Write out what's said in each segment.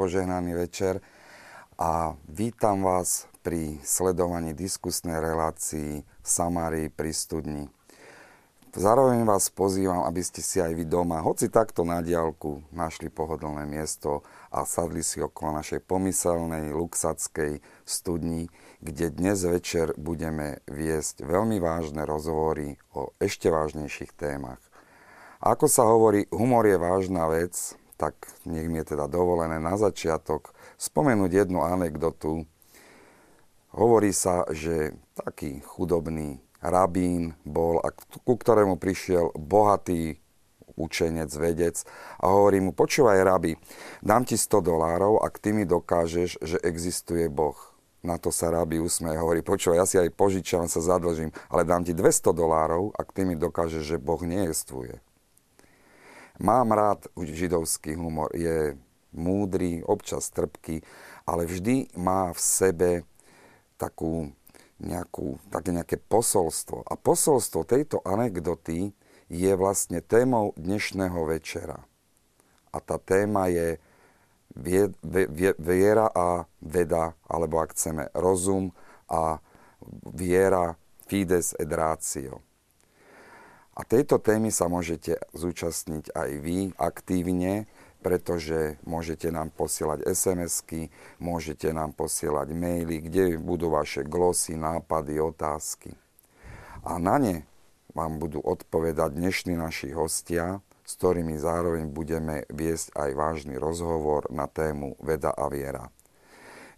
požehnaný večer a vítam vás pri sledovaní diskusnej relácii v Samárii pri studni. Zároveň vás pozývam, aby ste si aj vy doma, hoci takto na diálku, našli pohodlné miesto a sadli si okolo našej pomyselnej luxackej studni, kde dnes večer budeme viesť veľmi vážne rozhovory o ešte vážnejších témach. Ako sa hovorí, humor je vážna vec, tak nech mi je teda dovolené na začiatok spomenúť jednu anekdotu. Hovorí sa, že taký chudobný rabín bol, a ku ktorému prišiel bohatý učenec, vedec a hovorí mu, počúvaj rabi, dám ti 100 dolárov, ak ty mi dokážeš, že existuje Boh. Na to sa rabi usmeje, hovorí, počúvaj, ja si aj požičiam, sa zadlžím, ale dám ti 200 dolárov, ak ty mi dokážeš, že Boh nejestvuje. Mám rád židovský humor, je múdry, občas trpký, ale vždy má v sebe takú nejakú, také nejaké posolstvo. A posolstvo tejto anekdoty je vlastne témou dnešného večera. A tá téma je vie, vie, viera a veda, alebo ak chceme rozum a viera fides et ratio. A tejto témy sa môžete zúčastniť aj vy aktívne, pretože môžete nám posielať SMS-ky, môžete nám posielať maily, kde budú vaše glosy, nápady, otázky. A na ne vám budú odpovedať dnešní naši hostia, s ktorými zároveň budeme viesť aj vážny rozhovor na tému veda a viera.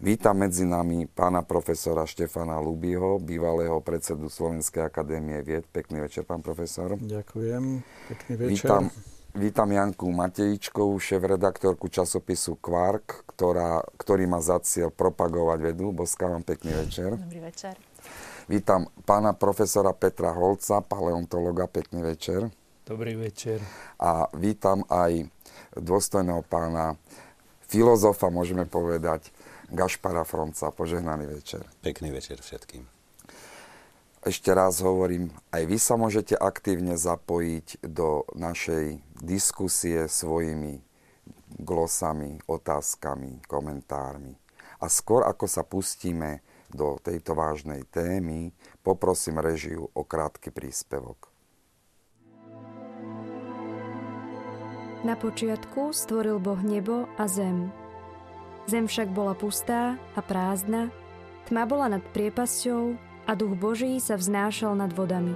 Vítam medzi nami pána profesora Štefana Lubyho, bývalého predsedu Slovenskej akadémie vied. Pekný večer, pán profesor. Ďakujem. Pekný večer. Vítam, Vítam Janku Matejičkovú, šéf-redaktorku časopisu Quark, ktorá, ktorý má za cieľ propagovať vedu. Boska vám pekný večer. Dobrý večer. Vítam pána profesora Petra Holca, paleontologa. Pekný večer. Dobrý večer. A vítam aj dôstojného pána filozofa, môžeme povedať, Gašpara Fronca. Požehnaný večer. Pekný večer všetkým. Ešte raz hovorím, aj vy sa môžete aktívne zapojiť do našej diskusie svojimi glosami, otázkami, komentármi. A skôr ako sa pustíme do tejto vážnej témy, poprosím režiu o krátky príspevok. Na počiatku stvoril Boh nebo a zem. Zem však bola pustá a prázdna, tma bola nad priepasťou a duch Boží sa vznášal nad vodami.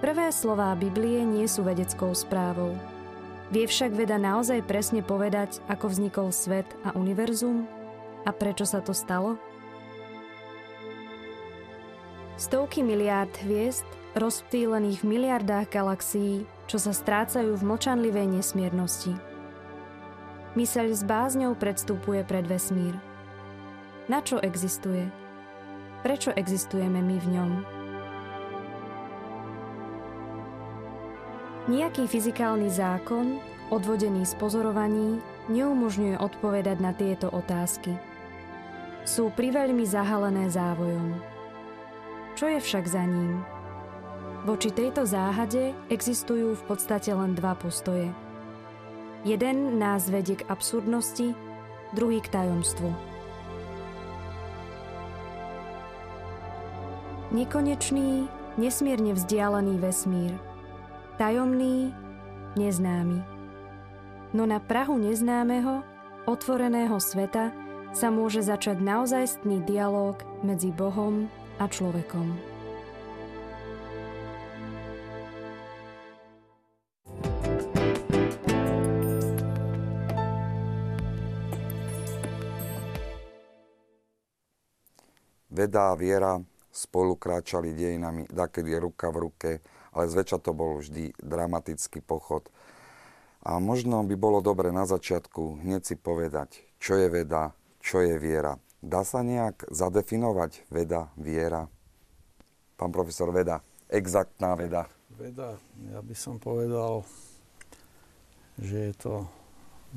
Prvé slová Biblie nie sú vedeckou správou. Vie však veda naozaj presne povedať, ako vznikol svet a univerzum a prečo sa to stalo? Stovky miliárd hviezd, rozptýlených v miliardách galaxií, čo sa strácajú v mlčanlivej nesmiernosti. Myseľ s bázňou predstupuje pred vesmír – na čo existuje? Prečo existujeme my v ňom? Nijaký fyzikálny zákon, odvodený z pozorovaní, neumožňuje odpovedať na tieto otázky. Sú priveľmi zahalené závojom. Čo je však za ním? Voči tejto záhade existujú v podstate len dva postoje. Jeden nás vedie k absurdnosti, druhý k tajomstvu. Nekonečný, nesmierne vzdialený vesmír. Tajomný, neznámy. No na Prahu neznámeho, otvoreného sveta sa môže začať naozajstný dialog medzi Bohom a človekom. Veda a viera spolu kráčali dejinami, dakedy ruka v ruke, ale zväčša to bol vždy dramatický pochod. A možno by bolo dobre na začiatku hneď si povedať, čo je veda, čo je viera. Dá sa nejak zadefinovať veda, viera? Pán profesor, veda, exaktná veda. Veda, ja by som povedal, že je to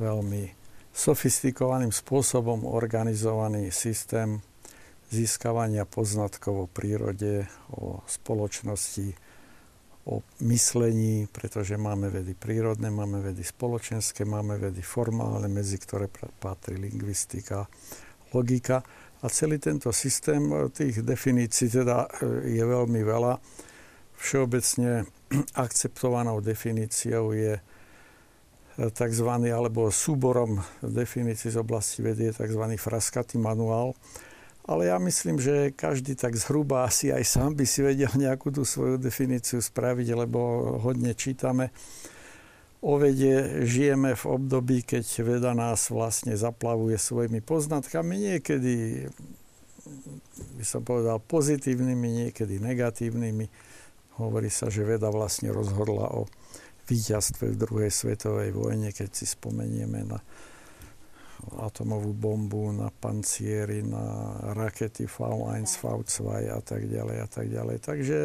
veľmi sofistikovaným spôsobom organizovaný systém získavania poznatkov o prírode, o spoločnosti, o myslení, pretože máme vedy prírodné, máme vedy spoločenské, máme vedy formálne, medzi ktoré patrí lingvistika, logika. A celý tento systém e, tých definícií teda e, je veľmi veľa. Všeobecne akceptovanou definíciou je e, tzv. alebo súborom definícií z oblasti vedy je tzv. fraskatý manuál, ale ja myslím, že každý tak zhruba asi aj sám by si vedel nejakú tú svoju definíciu spraviť, lebo hodne čítame. O vede žijeme v období, keď veda nás vlastne zaplavuje svojimi poznatkami, niekedy by som povedal pozitívnymi, niekedy negatívnymi. Hovorí sa, že veda vlastne rozhodla o víťazstve v druhej svetovej vojne, keď si spomenieme na atomovú bombu, na panciery, na rakety V1, V2 a tak ďalej a tak ďalej. Takže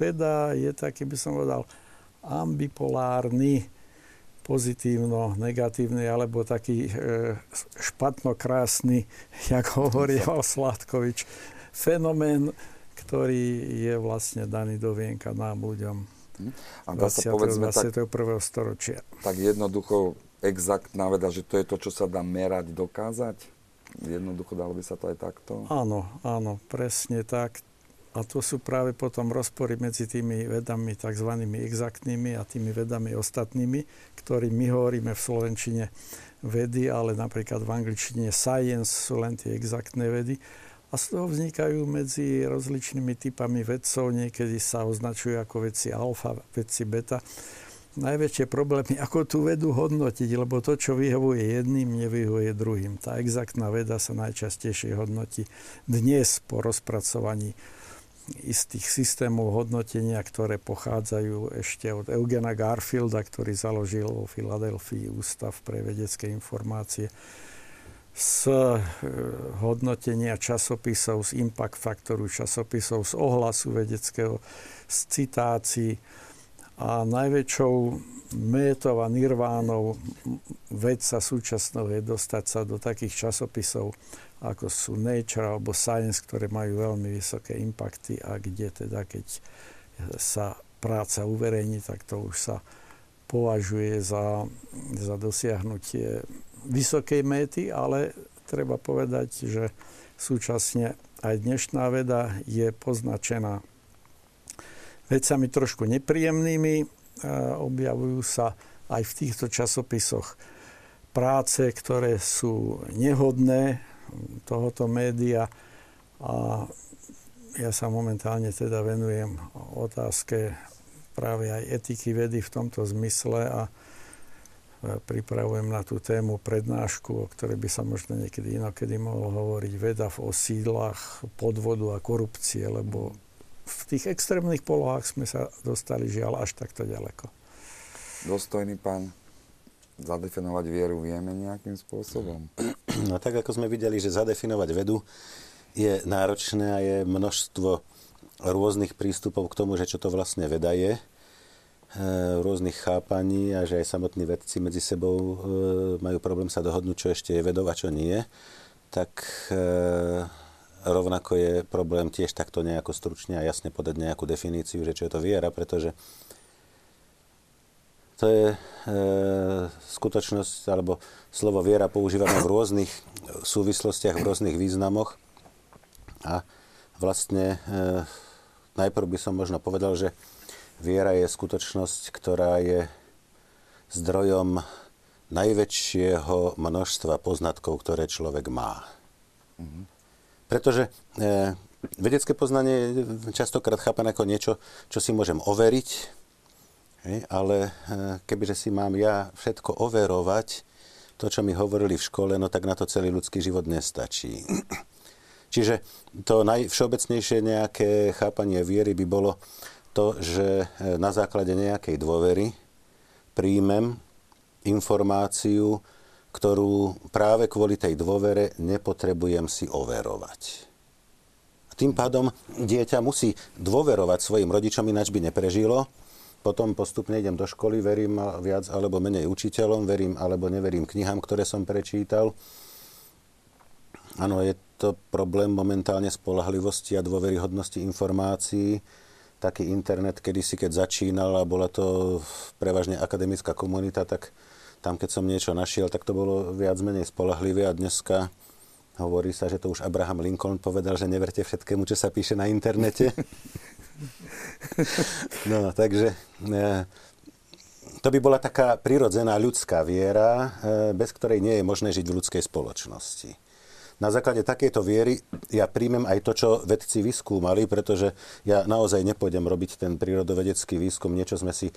veda je taký, by som povedal, ambipolárny, pozitívno, negatívny, alebo taký e, špatno krásny, jak hovoril Sládkovič, fenomén, ktorý je vlastne daný do vienka nám ľuďom. Hm. A dá 20. sa povedzme 21. Tak, storočia. Tak jednoducho exaktná veda, že to je to, čo sa dá merať, dokázať? Jednoducho dalo by sa to aj takto? Áno, áno, presne tak. A to sú práve potom rozpory medzi tými vedami tzv. exaktnými a tými vedami ostatnými, ktorým my hovoríme v Slovenčine vedy, ale napríklad v angličtine science sú len tie exaktné vedy. A z toho vznikajú medzi rozličnými typami vedcov, niekedy sa označujú ako vedci alfa, vedci beta najväčšie problémy, ako tú vedu hodnotiť, lebo to, čo vyhovuje jedným, nevyhovuje druhým. Tá exaktná veda sa najčastejšie hodnotí dnes po rozpracovaní istých systémov hodnotenia, ktoré pochádzajú ešte od Eugena Garfielda, ktorý založil vo Filadelfii Ústav pre vedecké informácie z e, hodnotenia časopisov, z impact faktoru časopisov, z ohlasu vedeckého, z citácií, a najväčšou métou a nirvánou vedca súčasného je dostať sa do takých časopisov, ako sú Nature alebo Science, ktoré majú veľmi vysoké impakty a kde teda, keď sa práca uverejní, tak to už sa považuje za, za dosiahnutie vysokej méty, ale treba povedať, že súčasne aj dnešná veda je poznačená vecami trošku nepríjemnými. Objavujú sa aj v týchto časopisoch práce, ktoré sú nehodné tohoto média a ja sa momentálne teda venujem otázke práve aj etiky vedy v tomto zmysle a pripravujem na tú tému prednášku, o ktorej by sa možno niekedy inokedy mohol hovoriť veda v osídlach podvodu a korupcie, lebo v tých extrémnych polohách sme sa dostali žiaľ až takto ďaleko. Dostojný pán, zadefinovať vieru vieme nejakým spôsobom? No tak ako sme videli, že zadefinovať vedu je náročné a je množstvo rôznych prístupov k tomu, že čo to vlastne veda je, e, rôznych chápaní a že aj samotní vedci medzi sebou e, majú problém sa dohodnúť, čo ešte je vedov a čo nie, tak e, rovnako je problém tiež takto nejako stručne a jasne podať nejakú definíciu, že čo je to viera, pretože to je e, skutočnosť, alebo slovo viera používame v rôznych súvislostiach, v rôznych významoch. A vlastne e, najprv by som možno povedal, že viera je skutočnosť, ktorá je zdrojom najväčšieho množstva poznatkov, ktoré človek má. Mm-hmm. Pretože e, vedecké poznanie je častokrát chápané ako niečo, čo si môžem overiť, hej, ale e, kebyže si mám ja všetko overovať, to, čo mi hovorili v škole, no tak na to celý ľudský život nestačí. Čiže to najvšeobecnejšie nejaké chápanie viery by bolo to, že e, na základe nejakej dôvery príjmem informáciu, ktorú práve kvôli tej dôvere nepotrebujem si overovať. Tým pádom dieťa musí dôverovať svojim rodičom, ináč by neprežilo. Potom postupne idem do školy, verím viac alebo menej učiteľom, verím alebo neverím knihám, ktoré som prečítal. Áno, je to problém momentálne spolahlivosti a dôveryhodnosti informácií, taký internet kedysi, keď začínal a bola to prevažne akademická komunita, tak tam, keď som niečo našiel, tak to bolo viac menej spolahlivé a dneska hovorí sa, že to už Abraham Lincoln povedal, že neverte všetkému, čo sa píše na internete. no, takže e, to by bola taká prirodzená ľudská viera, e, bez ktorej nie je možné žiť v ľudskej spoločnosti. Na základe takejto viery ja príjmem aj to, čo vedci vyskúmali, pretože ja naozaj nepôjdem robiť ten prírodovedecký výskum. Niečo sme si e,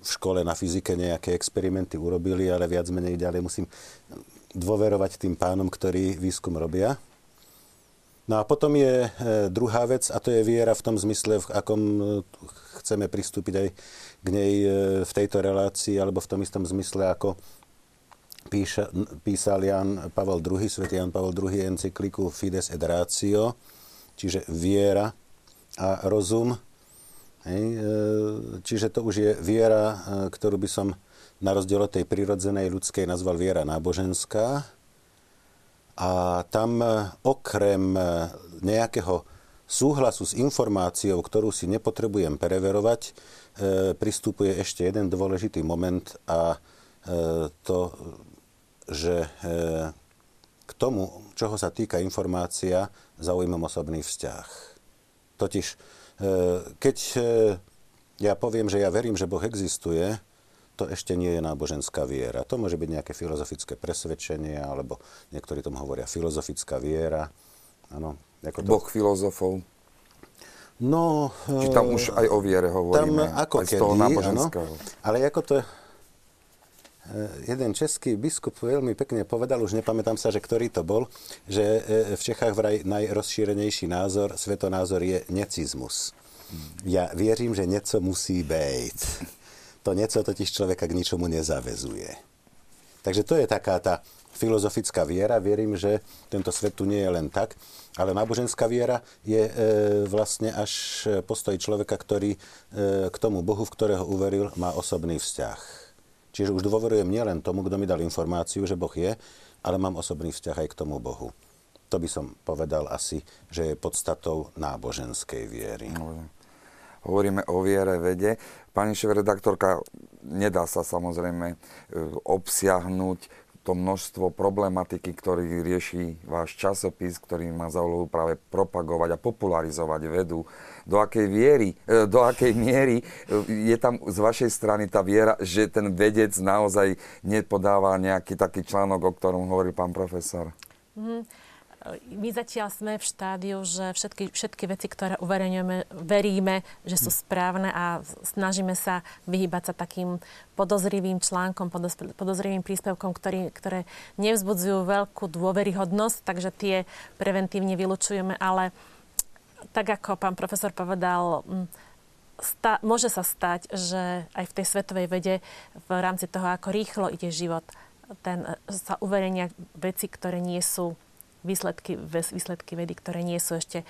v škole na fyzike nejaké experimenty urobili, ale viac menej ďalej musím dôverovať tým pánom, ktorí výskum robia. No a potom je e, druhá vec, a to je viera v tom zmysle, v akom e, chceme pristúpiť aj k nej e, v tejto relácii, alebo v tom istom zmysle, ako píša, písal Jan Pavel II, svätý Jan Pavel II encykliku Fides et Ratio, čiže viera a rozum. Hej, e, čiže to už je viera, e, ktorú by som na rozdiel od tej prirodzenej ľudskej nazval viera náboženská. A tam e, okrem nejakého súhlasu s informáciou, ktorú si nepotrebujem preverovať, pristupuje ešte jeden dôležitý moment a to že k tomu, čoho sa týka informácia, zaujímam osobný vzťah. Totiž, keď e, ja poviem, že ja verím, že Boh existuje, to ešte nie je náboženská viera. To môže byť nejaké filozofické presvedčenie, alebo niektorí tomu hovoria filozofická viera. Ano, ako to... Boh filozofov. No, Či tam už aj o viere hovoríme. Tam ako aj kedy, z toho náboženského. Ale ako to jeden český biskup veľmi pekne povedal, už nepamätám sa, že ktorý to bol, že eh, v Čechách vraj najrozšírenejší názor, svetonázor je necizmus. Ja vierim, že niečo musí byť. To niečo totiž človeka k ničomu nezavezuje. Takže to je taká tá filozofická viera. Verím, že tento svet tu nie je len tak, ale náboženská viera je e, vlastne až postoj človeka, ktorý e, k tomu Bohu, v ktorého uveril, má osobný vzťah. Čiže už dôverujem nielen tomu, kto mi dal informáciu, že Boh je, ale mám osobný vzťah aj k tomu Bohu. To by som povedal asi, že je podstatou náboženskej viery. No, hovoríme o viere, vede. Pani šéf-redaktorka, nedá sa samozrejme e, obsiahnuť to množstvo problematiky, ktorý rieši váš časopis, ktorý má za úlohu práve propagovať a popularizovať vedu. Do akej, viery, e, do akej miery e, je tam z vašej strany tá viera, že ten vedec naozaj nepodáva nejaký taký článok, o ktorom hovorí pán profesor? Mm-hmm my zatiaľ sme v štádiu, že všetky, všetky veci, ktoré uverejňujeme, veríme, že sú správne a snažíme sa vyhybať sa takým podozrivým článkom, podozrivým príspevkom, ktorý, ktoré nevzbudzujú veľkú dôveryhodnosť, takže tie preventívne vylučujeme, ale tak ako pán profesor povedal, sta, môže sa stať, že aj v tej svetovej vede v rámci toho, ako rýchlo ide život, ten, sa uverejnia veci, ktoré nie sú výsledky, výsledky vedy, ktoré nie sú ešte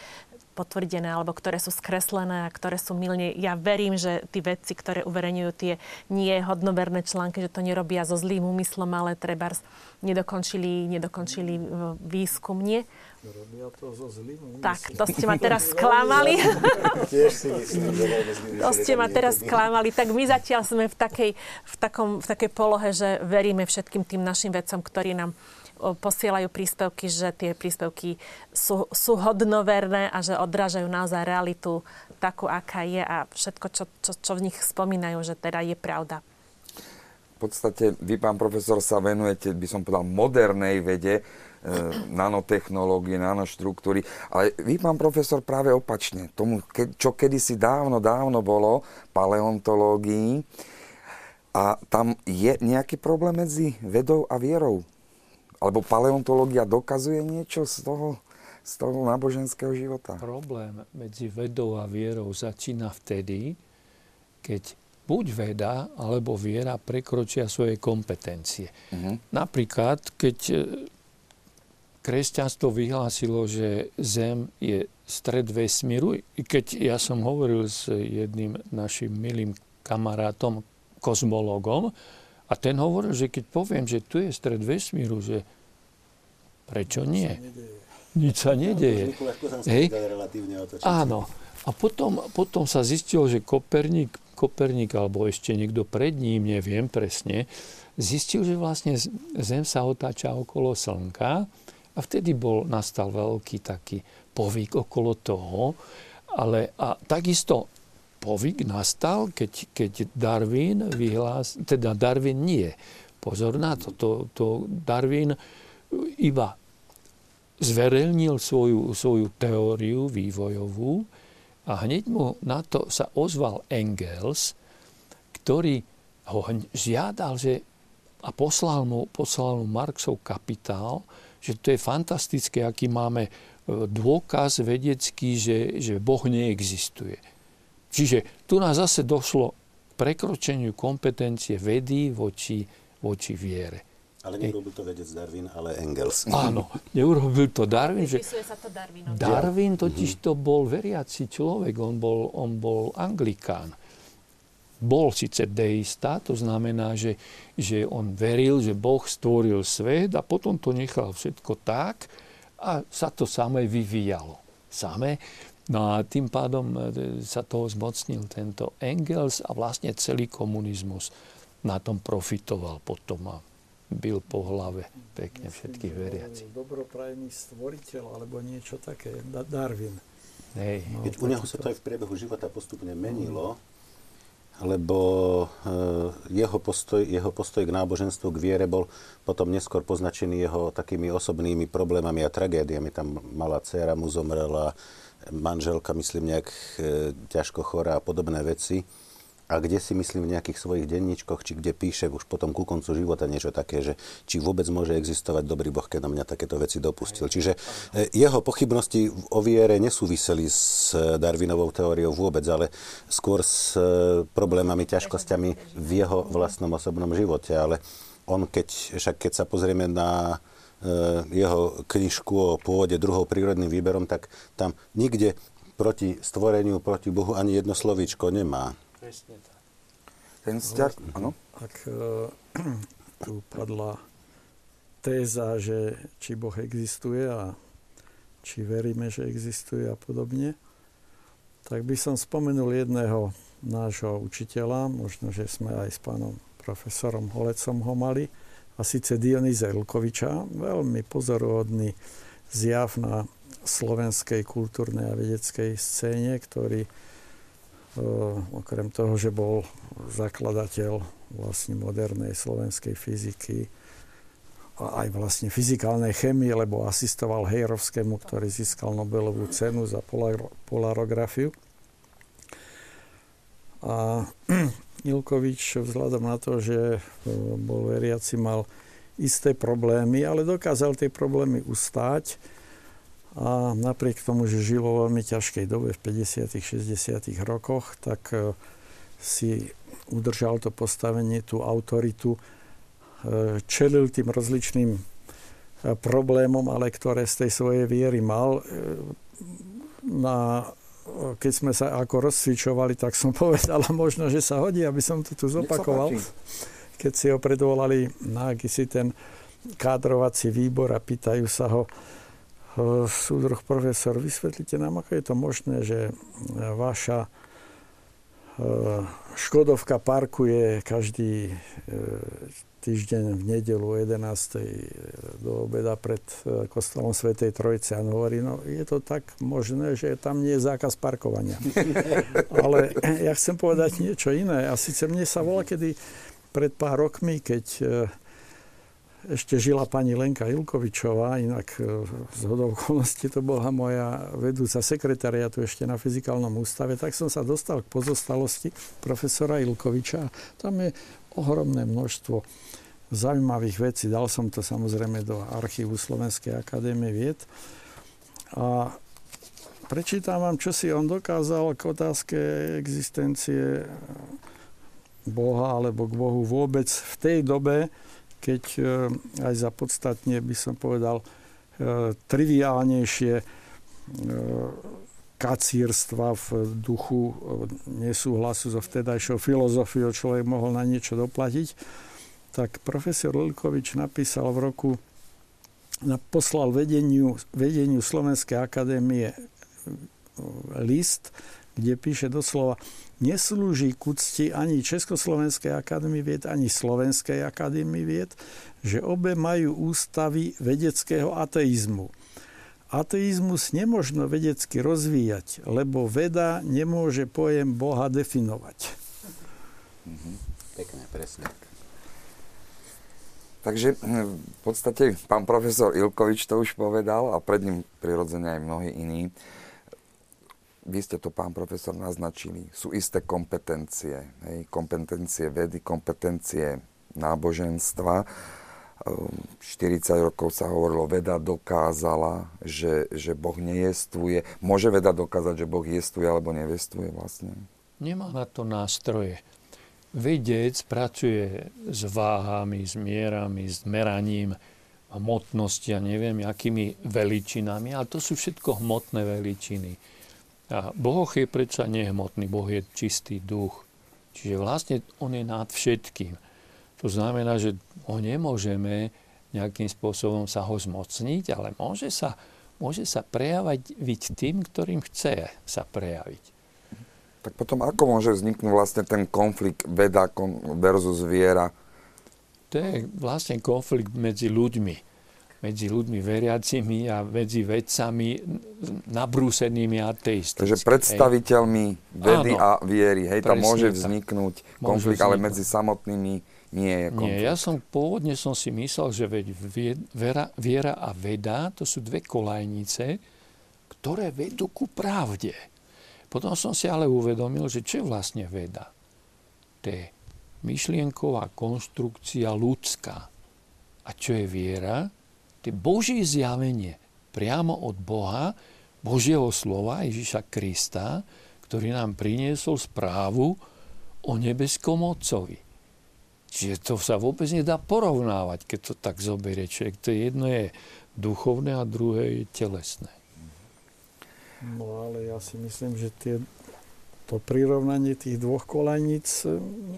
potvrdené alebo ktoré sú skreslené a ktoré sú milne. Ja verím, že tí vedci, ktoré uverejňujú tie nie hodnoverné články, že to nerobia so zlým úmyslom, ale treba nedokončili, nedokončili e, výskum. Nie? Robia to so zlým úmyslom. Tak, to ste ma teraz sklamali. To ste ma teraz sklamali. Tak my zatiaľ sme v takej, v, takom, v takej polohe, že veríme všetkým tým našim vedcom, ktorí nám posielajú príspevky, že tie príspevky sú, sú hodnoverné a že odrážajú naozaj realitu takú, aká je a všetko, čo, čo, čo v nich spomínajú, že teda je pravda. V podstate vy, pán profesor, sa venujete, by som povedal, modernej vede, e, nanotechnológie, nanoštruktúry. Ale vy, pán profesor, práve opačne. Tomu, čo kedysi dávno, dávno bolo, paleontológii. A tam je nejaký problém medzi vedou a vierou? Alebo paleontológia dokazuje niečo z toho, z toho náboženského života? Problém medzi vedou a vierou začína vtedy, keď buď veda alebo viera prekročia svoje kompetencie. Uh-huh. Napríklad, keď e, kresťanstvo vyhlásilo, že Zem je stred vesmíru, keď ja som hovoril s jedným našim milým kamarátom, kozmologom, a ten hovoril, že keď poviem, že tu je stred vesmíru, že prečo nie? Nič sa nedeje. Hej? Áno. A potom, potom sa zistilo, že Koperník, Koperník alebo ešte niekto pred ním, neviem presne, zistil, že vlastne Zem sa otáča okolo Slnka a vtedy bol, nastal veľký taký povyk okolo toho. Ale a takisto povyk nastal, keď, keď Darwin vyhlás, teda Darwin nie. Pozor na to, to, to Darwin iba zverejnil svoju, svoju teóriu vývojovú a hneď mu na to sa ozval Engels, ktorý ho žiadal, že a poslal mu, poslal mu Marxov kapitál, že to je fantastické, aký máme e, dôkaz vedecký, že, že Boh neexistuje. Čiže tu nás zase došlo k prekročeniu kompetencie vedy voči, voči viere. Ale neurobil to vedec Darwin, ale Engels. Áno, neurobil to Darwin. Že sa to Darwinovi. Darwin totiž to bol veriaci človek, on bol, on bol anglikán. Bol síce deista, to znamená, že, že on veril, že Boh stvoril svet a potom to nechal všetko tak a sa to samé vyvíjalo. Samé. No a tým pádom e, sa toho zmocnil tento Engels a vlastne celý komunizmus na tom profitoval potom a bil po hlave pekne všetkých veriacich. Dobroprajný stvoriteľ alebo niečo také, Darwin. Hej. No, Keď u neho sa to aj v priebehu života postupne menilo, lebo e, jeho, postoj, jeho postoj k náboženstvu, k viere bol potom neskôr poznačený jeho takými osobnými problémami a tragédiami. Tam malá dcera mu zomrela, manželka, myslím, nejak e, ťažko chorá a podobné veci a kde si myslím v nejakých svojich denníčkoch, či kde píše už potom ku koncu života niečo také, že či vôbec môže existovať dobrý Boh, keď na mňa takéto veci dopustil. Čiže e, jeho pochybnosti o viere nesúviseli s Darwinovou teóriou vôbec, ale skôr s e, problémami, ťažkosťami v jeho vlastnom osobnom živote. Ale on, keď, však keď sa pozrieme na e, jeho knižku o pôvode druhou prírodným výberom, tak tam nikde proti stvoreniu, proti Bohu ani jedno slovíčko nemá. Presne tak. Ten vzťah, áno? Ak uh, tu padla téza, že či Boh existuje a či veríme, že existuje a podobne, tak by som spomenul jedného nášho učiteľa, možno, že sme aj s pánom profesorom Holecom ho mali, a síce Dionýza Ilkoviča, veľmi pozoruhodný zjav na slovenskej kultúrnej a vedeckej scéne, ktorý okrem toho, že bol zakladateľ vlastne modernej slovenskej fyziky a aj vlastne fyzikálnej chemie, lebo asistoval Hejrovskému, ktorý získal Nobelovú cenu za polarografiu. A Ilkovič vzhľadom na to, že bol veriaci, mal isté problémy, ale dokázal tie problémy ustáť a napriek tomu, že žil vo veľmi ťažkej dobe v 50 60 rokoch, tak e, si udržal to postavenie, tú autoritu, e, čelil tým rozličným e, problémom, ale ktoré z tej svojej viery mal. Na, keď sme sa ako rozcvičovali, tak som povedal, možno, že sa hodí, aby som to tu zopakoval. Keď si ho predvolali na akýsi ten kádrovací výbor a pýtajú sa ho, súdruh profesor, vysvetlite nám, ako je to možné, že vaša Škodovka parkuje každý e, týždeň v nedelu 11. do obeda pred e, kostolom Svetej Trojice. A hovorí, no je to tak možné, že tam nie je zákaz parkovania. Ale ja chcem povedať niečo iné. A síce mne sa volá, kedy pred pár rokmi, keď e, ešte žila pani Lenka Ilkovičová, inak e, z hodou okolností to bola moja vedúca sekretariatu ešte na fyzikálnom ústave, tak som sa dostal k pozostalosti profesora Ilkoviča. Tam je ohromné množstvo zaujímavých vecí. Dal som to samozrejme do archívu Slovenskej akadémie vied. A prečítam vám, čo si on dokázal k otázke existencie Boha alebo k Bohu vôbec v tej dobe, keď e, aj za podstatne by som povedal e, triviálnejšie e, kacírstva v duchu nesúhlasu so vtedajšou filozofiou človek mohol na niečo doplatiť, tak profesor Lilkovič napísal v roku, poslal vedeniu, vedeniu Slovenskej akadémie list, kde píše doslova, neslúži k úcti ani Československej akadémie vied, ani Slovenskej akadémie vied, že obe majú ústavy vedeckého ateizmu. Ateizmus nemožno vedecky rozvíjať, lebo veda nemôže pojem Boha definovať. Mhm. Pekné, presne. Takže hm, v podstate pán profesor Ilkovič to už povedal a pred ním prirodzene aj mnohí iní vy ste to, pán profesor, naznačili, sú isté kompetencie. Hej, kompetencie vedy, kompetencie náboženstva. 40 ehm, rokov sa hovorilo, veda dokázala, že, že Boh nejestvuje. Môže veda dokázať, že Boh jestvuje alebo nevestuje vlastne? Nemá na to nástroje. Vedec pracuje s váhami, s mierami, s meraním hmotnosti a neviem, akými veličinami, ale to sú všetko hmotné veličiny a Boh je predsa nehmotný, Boh je čistý duch. Čiže vlastne on je nad všetkým. To znamená, že ho nemôžeme nejakým spôsobom sa ho zmocniť, ale môže sa, môže sa prejavať byť tým, ktorým chce sa prejaviť. Tak potom ako môže vzniknúť vlastne ten konflikt veda versus viera? To je vlastne konflikt medzi ľuďmi medzi ľuďmi veriacimi a medzi vedcami nabrúsenými ateistami. Takže predstaviteľmi vedy Áno, a viery, hej, tam môže vzniknúť tak. konflikt, môže ale medzi samotnými nie je konflikt. Nie, ja som pôvodne som si myslel, že veď viera, viera a veda to sú dve kolajnice, ktoré vedú ku pravde. Potom som si ale uvedomil, že čo je vlastne veda? To je myšlienková konštrukcia ľudská. A čo je viera? to je Božie zjavenie priamo od Boha, Božieho slova Ježiša Krista, ktorý nám priniesol správu o nebeskom Otcovi. Čiže to sa vôbec nedá porovnávať, keď to tak zoberie človek. To jedno je duchovné a druhé je telesné. No ale ja si myslím, že tie, to prirovnanie tých dvoch kolaníc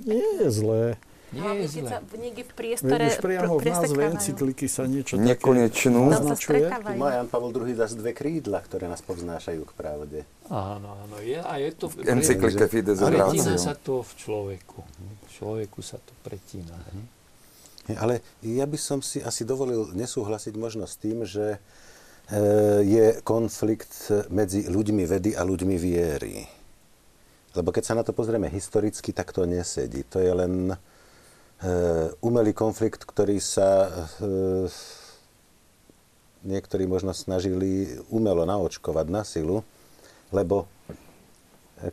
nie je zlé. Nie je zle. Sa niekde v priestore Už priamo v názve encykliky sa niečo Nekonečnú. také naznačuje. Tu má Jan Pavel II zase dve krídla, ktoré nás povznášajú k pravde. Áno, áno. Je, a je to... V encyklike Fides Pretína sa to v človeku. V človeku sa to pretína. Ale ja by som si asi dovolil nesúhlasiť možno s tým, že e, je konflikt medzi ľuďmi vedy a ľuďmi viery. Lebo keď sa na to pozrieme historicky, tak to nesedí. To je len Eh, umelý konflikt, ktorý sa eh, niektorí možno snažili umelo naočkovať na silu, lebo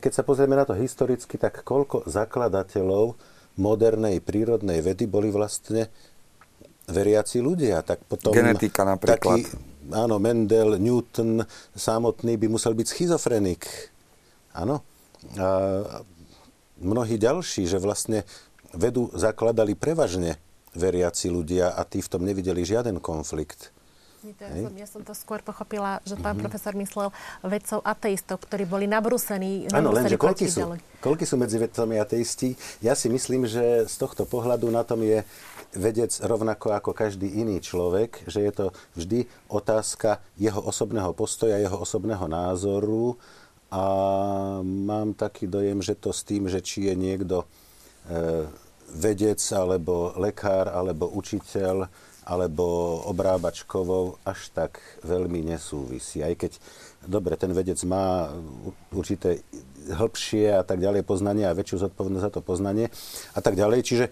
keď sa pozrieme na to historicky, tak koľko zakladateľov modernej prírodnej vedy boli vlastne veriaci ľudia. Tak potom Genetika napríklad. Taký, áno, Mendel, Newton samotný by musel byť schizofrenik. Áno. A mnohí ďalší, že vlastne vedu zakladali prevažne veriaci ľudia a tí v tom nevideli žiaden konflikt. Ja som, ja som to skôr pochopila, že pán mm-hmm. profesor myslel vedcov ateistov, ktorí boli nabrúsení. Áno, lenže koľky sú, koľky sú medzi vedcami ateisti? Ja si myslím, že z tohto pohľadu na tom je vedec rovnako ako každý iný človek, že je to vždy otázka jeho osobného postoja, jeho osobného názoru a mám taký dojem, že to s tým, že či je niekto E, vedec, alebo lekár, alebo učiteľ, alebo obrábačkovou až tak veľmi nesúvisí. Aj keď, dobre, ten vedec má určité hĺbšie a tak ďalej poznanie a väčšiu zodpovednosť za to poznanie a tak ďalej. Čiže e,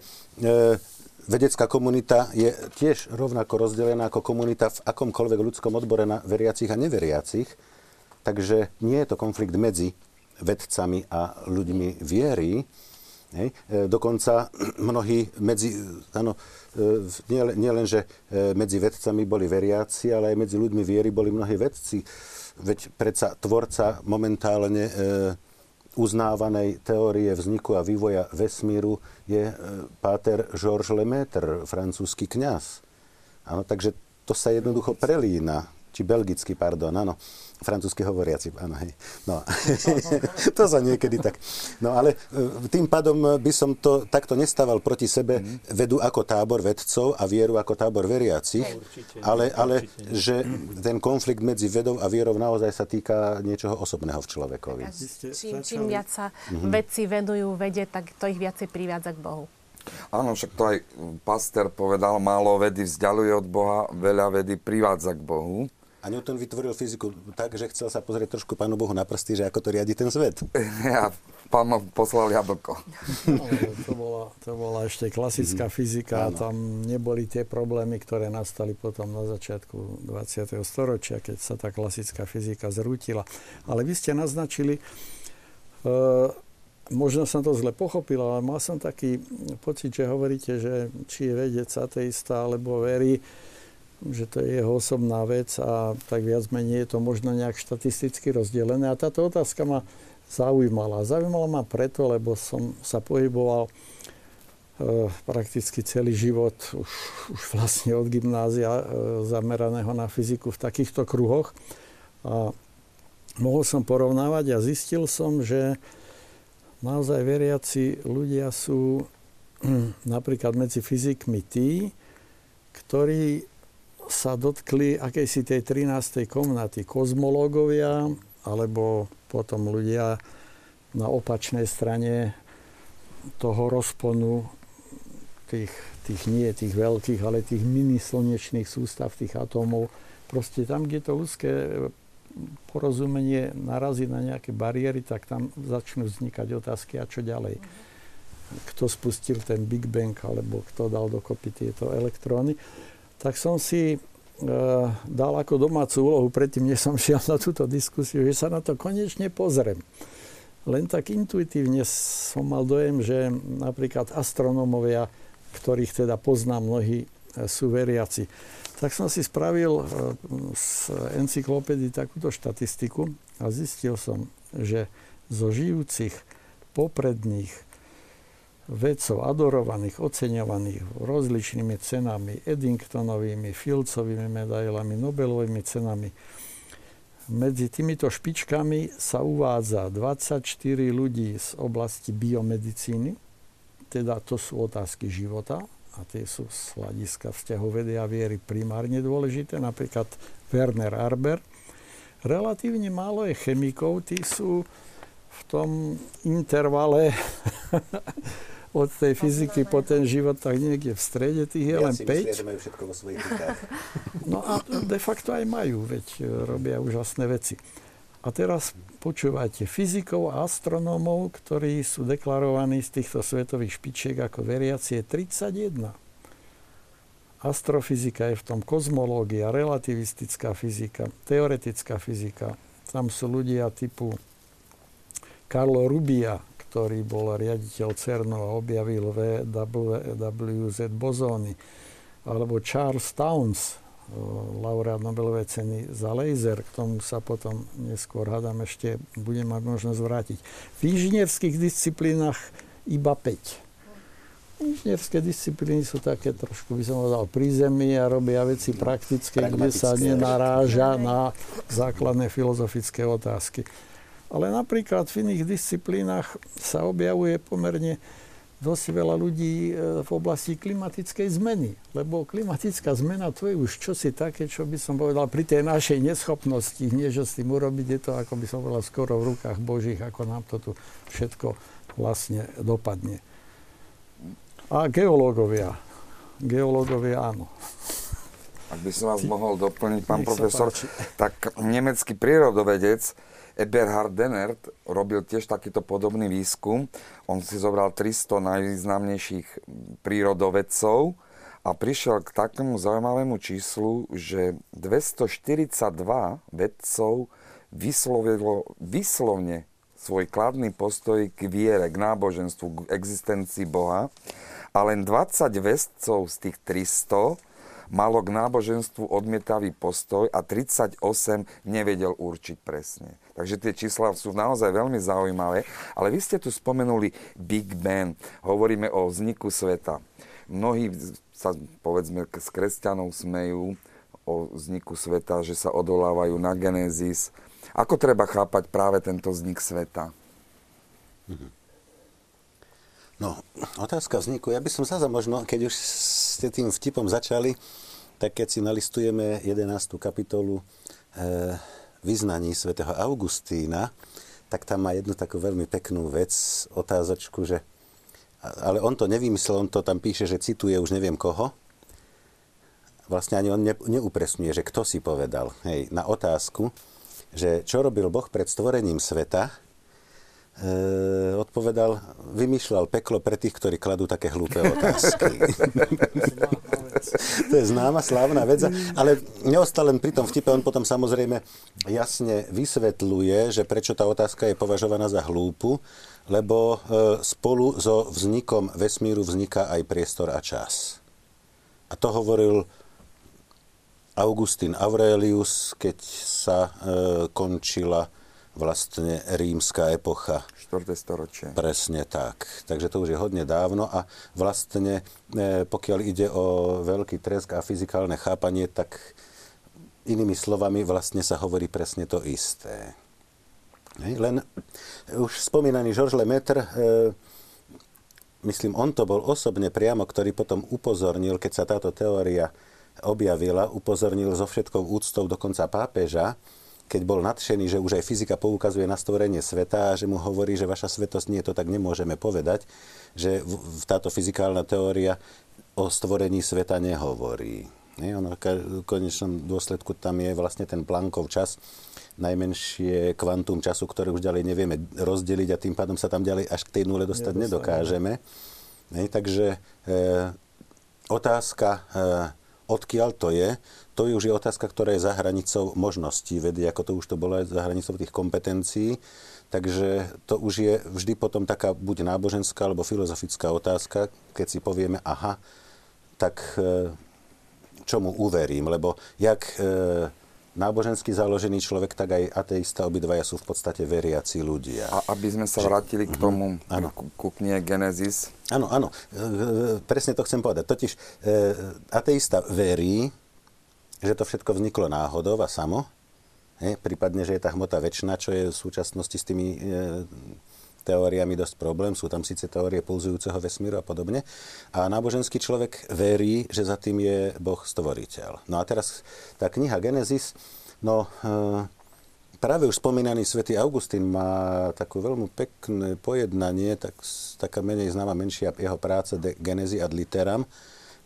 vedecká komunita je tiež rovnako rozdelená ako komunita v akomkoľvek ľudskom odbore na veriacich a neveriacich. Takže nie je to konflikt medzi vedcami a ľuďmi viery, Hej. E, dokonca mnohí medzi, áno, e, nie, nie len, že e, medzi vedcami boli veriaci, ale aj medzi ľuďmi viery boli mnohí vedci. Veď predsa tvorca momentálne uznávanej teórie vzniku a vývoja vesmíru je páter Georges Lemaitre, francúzsky kňaz. Áno, takže to sa jednoducho prelína. či belgicky, pardon, áno, francúzsky hovoriaci, áno, hej. No, to sa niekedy tak. No ale e, tým pádom by som to takto nestával proti sebe mm-hmm. vedu ako tábor vedcov a vieru ako tábor veriacich, no, určite, ale, ale určite. že ten konflikt medzi vedou a vierou naozaj sa týka niečoho osobného v človekovi. Čím, čím viac sa mm-hmm. vedci vedujú vede, tak to ich viacej privádza k Bohu. Áno, však to aj Pastor povedal, málo vedy vzdialuje od Boha, veľa vedy privádza k Bohu. A Newton vytvoril fyziku tak, že chcel sa pozrieť trošku Pánu Bohu na prsty, že ako to riadi ten svet. Ja, pán ma poslal jablko. No, to, bola, to bola ešte klasická mm-hmm. fyzika a tam neboli tie problémy, ktoré nastali potom na začiatku 20. storočia, keď sa tá klasická fyzika zrútila. Ale vy ste naznačili, uh, možno som to zle pochopil, ale mal som taký pocit, že hovoríte, že či je vedec ateista alebo verí, že to je jeho osobná vec a tak viac menej je to možno nejak štatisticky rozdelené. A táto otázka ma zaujímala. Zaujímala ma preto, lebo som sa pohyboval e, prakticky celý život, už, už vlastne od gymnázia e, zameraného na fyziku v takýchto kruhoch. A mohol som porovnávať a zistil som, že naozaj veriaci ľudia sú napríklad medzi fyzikmi tí, ktorí sa dotkli akejsi tej 13. komnaty kozmológovia, alebo potom ľudia na opačnej strane toho rozponu tých, tých nie tých veľkých, ale tých mini slnečných sústav, tých atómov. Proste tam, kde to ľudské porozumenie narazí na nejaké bariéry, tak tam začnú vznikať otázky a čo ďalej. Kto spustil ten Big Bang, alebo kto dal dokopy tieto elektróny tak som si e, dal ako domácu úlohu predtým, než som šiel na túto diskusiu, že sa na to konečne pozriem. Len tak intuitívne som mal dojem, že napríklad astronómovia, ktorých teda poznám mnohí, e, sú veriaci. Tak som si spravil e, z encyklopédii takúto štatistiku a zistil som, že zo žijúcich popredných vedcov adorovaných, oceňovaných rozličnými cenami, Eddingtonovými, Filcovými medailami, Nobelovými cenami. Medzi týmito špičkami sa uvádza 24 ľudí z oblasti biomedicíny, teda to sú otázky života a tie sú z hľadiska vzťahov vedy a viery primárne dôležité, napríklad Werner Arber. Relatívne málo je chemikov, tí sú v tom intervale od tej fyziky po ten život, tak niekde v strede tých je len 5. Myslia, že majú všetko vo svojich No a de facto aj majú, veď e, robia úžasné veci. A teraz počúvajte, fyzikov a astronómov, ktorí sú deklarovaní z týchto svetových špičiek ako veriaci, je 31. Astrofyzika je v tom kozmológia, relativistická fyzika, teoretická fyzika. Tam sú ľudia typu Carlo Rubia, ktorý bol riaditeľ CERNu a objavil VWZ bozóny, alebo Charles Towns, laureát Nobelovej ceny za laser, k tomu sa potom neskôr, hádam, ešte budem mať možnosť vrátiť. V inžinierských disciplínach iba 5. Inžinierské disciplíny sú také trošku, by som povedal, pri zemi a robia veci praktické, kde sa nenaráža na základné filozofické otázky. Ale napríklad v iných disciplínach sa objavuje pomerne dosť veľa ľudí e, v oblasti klimatickej zmeny. Lebo klimatická zmena to je už čosi také, čo by som povedal pri tej našej neschopnosti niečo s tým urobiť. Je to, ako by som povedal, skoro v rukách Božích, ako nám to tu všetko vlastne dopadne. A geológovia. Geológovia áno. Ak by som vás mohol doplniť, pán profesor, tak nemecký prírodovedec Eberhard Dennert robil tiež takýto podobný výskum. On si zobral 300 najvýznamnejších prírodovedcov a prišiel k takému zaujímavému číslu, že 242 vedcov vyslovilo vyslovne svoj kladný postoj k viere, k náboženstvu, k existencii Boha a len 20 vedcov z tých 300 malo k náboženstvu odmietavý postoj a 38 nevedel určiť presne. Takže tie čísla sú naozaj veľmi zaujímavé. Ale vy ste tu spomenuli Big Bang. Hovoríme o vzniku sveta. Mnohí sa, povedzme, s kresťanov smejú o vzniku sveta, že sa odolávajú na Genesis. Ako treba chápať práve tento vznik sveta? No, otázka vzniku. Ja by som sa možno, keď už ste tým vtipom začali, tak keď si nalistujeme 11. kapitolu e, vyznaní svätého Augustína, tak tam má jednu takú veľmi peknú vec, otázočku, že ale on to nevymyslel, on to tam píše, že cituje už neviem koho. Vlastne ani on ne, neupresňuje, že kto si povedal hej, na otázku, že čo robil Boh pred stvorením sveta, odpovedal, vymýšľal peklo pre tých, ktorí kladú také hlúpe otázky. to je známa, slávna vec, ale neostal len pri tom vtipe, on potom samozrejme jasne vysvetľuje, že prečo tá otázka je považovaná za hlúpu, lebo e, spolu so vznikom vesmíru vzniká aj priestor a čas. A to hovoril Augustín Aurelius, keď sa e, končila vlastne rímska epocha. 4. storočie. Presne tak. Takže to už je hodne dávno a vlastne e, pokiaľ ide o veľký tresk a fyzikálne chápanie, tak inými slovami vlastne sa hovorí presne to isté. Len už spomínaný Georges Lemaitre, e, myslím, on to bol osobne priamo, ktorý potom upozornil, keď sa táto teória objavila, upozornil so všetkou úctou dokonca pápeža, keď bol nadšený, že už aj fyzika poukazuje na stvorenie sveta a že mu hovorí, že vaša svetosť nie, to tak nemôžeme povedať, že v, v táto fyzikálna teória o stvorení sveta nehovorí. Nie? Ono, v konečnom dôsledku tam je vlastne ten Planckov čas, najmenšie kvantum času, ktoré už ďalej nevieme rozdeliť a tým pádom sa tam ďalej až k tej nule dostať nedokážeme. Nie? Takže e, otázka, e, odkiaľ to je, to už je otázka, ktorá je za hranicou možností vedy, ako to už to bolo aj za hranicou tých kompetencií. Takže to už je vždy potom taká buď náboženská alebo filozofická otázka, keď si povieme, aha, tak e, čomu uverím, lebo jak e, nábožensky založený človek, tak aj ateista, obidvaja sú v podstate veriaci ľudia. A aby sme sa vrátili k tomu, ano. Mhm. ku, knihe Genesis. Áno, áno, e, presne to chcem povedať. Totiž ateista verí, že to všetko vzniklo náhodou a samo, he, prípadne, že je tá hmota väčšina, čo je v súčasnosti s tými e, teóriami dosť problém. Sú tam síce teórie pulzujúceho vesmíru a podobne. A náboženský človek verí, že za tým je Boh stvoriteľ. No a teraz tá kniha Genesis, no e, práve už spomínaný svätý Augustín má takú veľmi pekné pojednanie, tak, taká menej známa menšia jeho práca De Genesi ad Literam,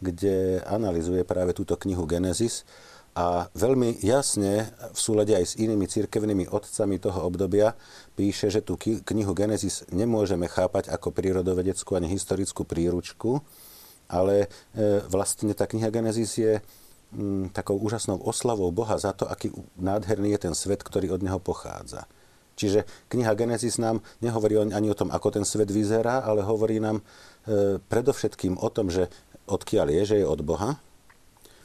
kde analizuje práve túto knihu Genesis a veľmi jasne v súlade aj s inými cirkevnými otcami toho obdobia píše, že tú knihu Genesis nemôžeme chápať ako prírodovedeckú ani historickú príručku, ale e, vlastne tá kniha Genesis je mm, takou úžasnou oslavou Boha za to, aký nádherný je ten svet, ktorý od neho pochádza. Čiže kniha Genesis nám nehovorí ani o tom, ako ten svet vyzerá, ale hovorí nám e, predovšetkým o tom, že odkiaľ je, že je od Boha.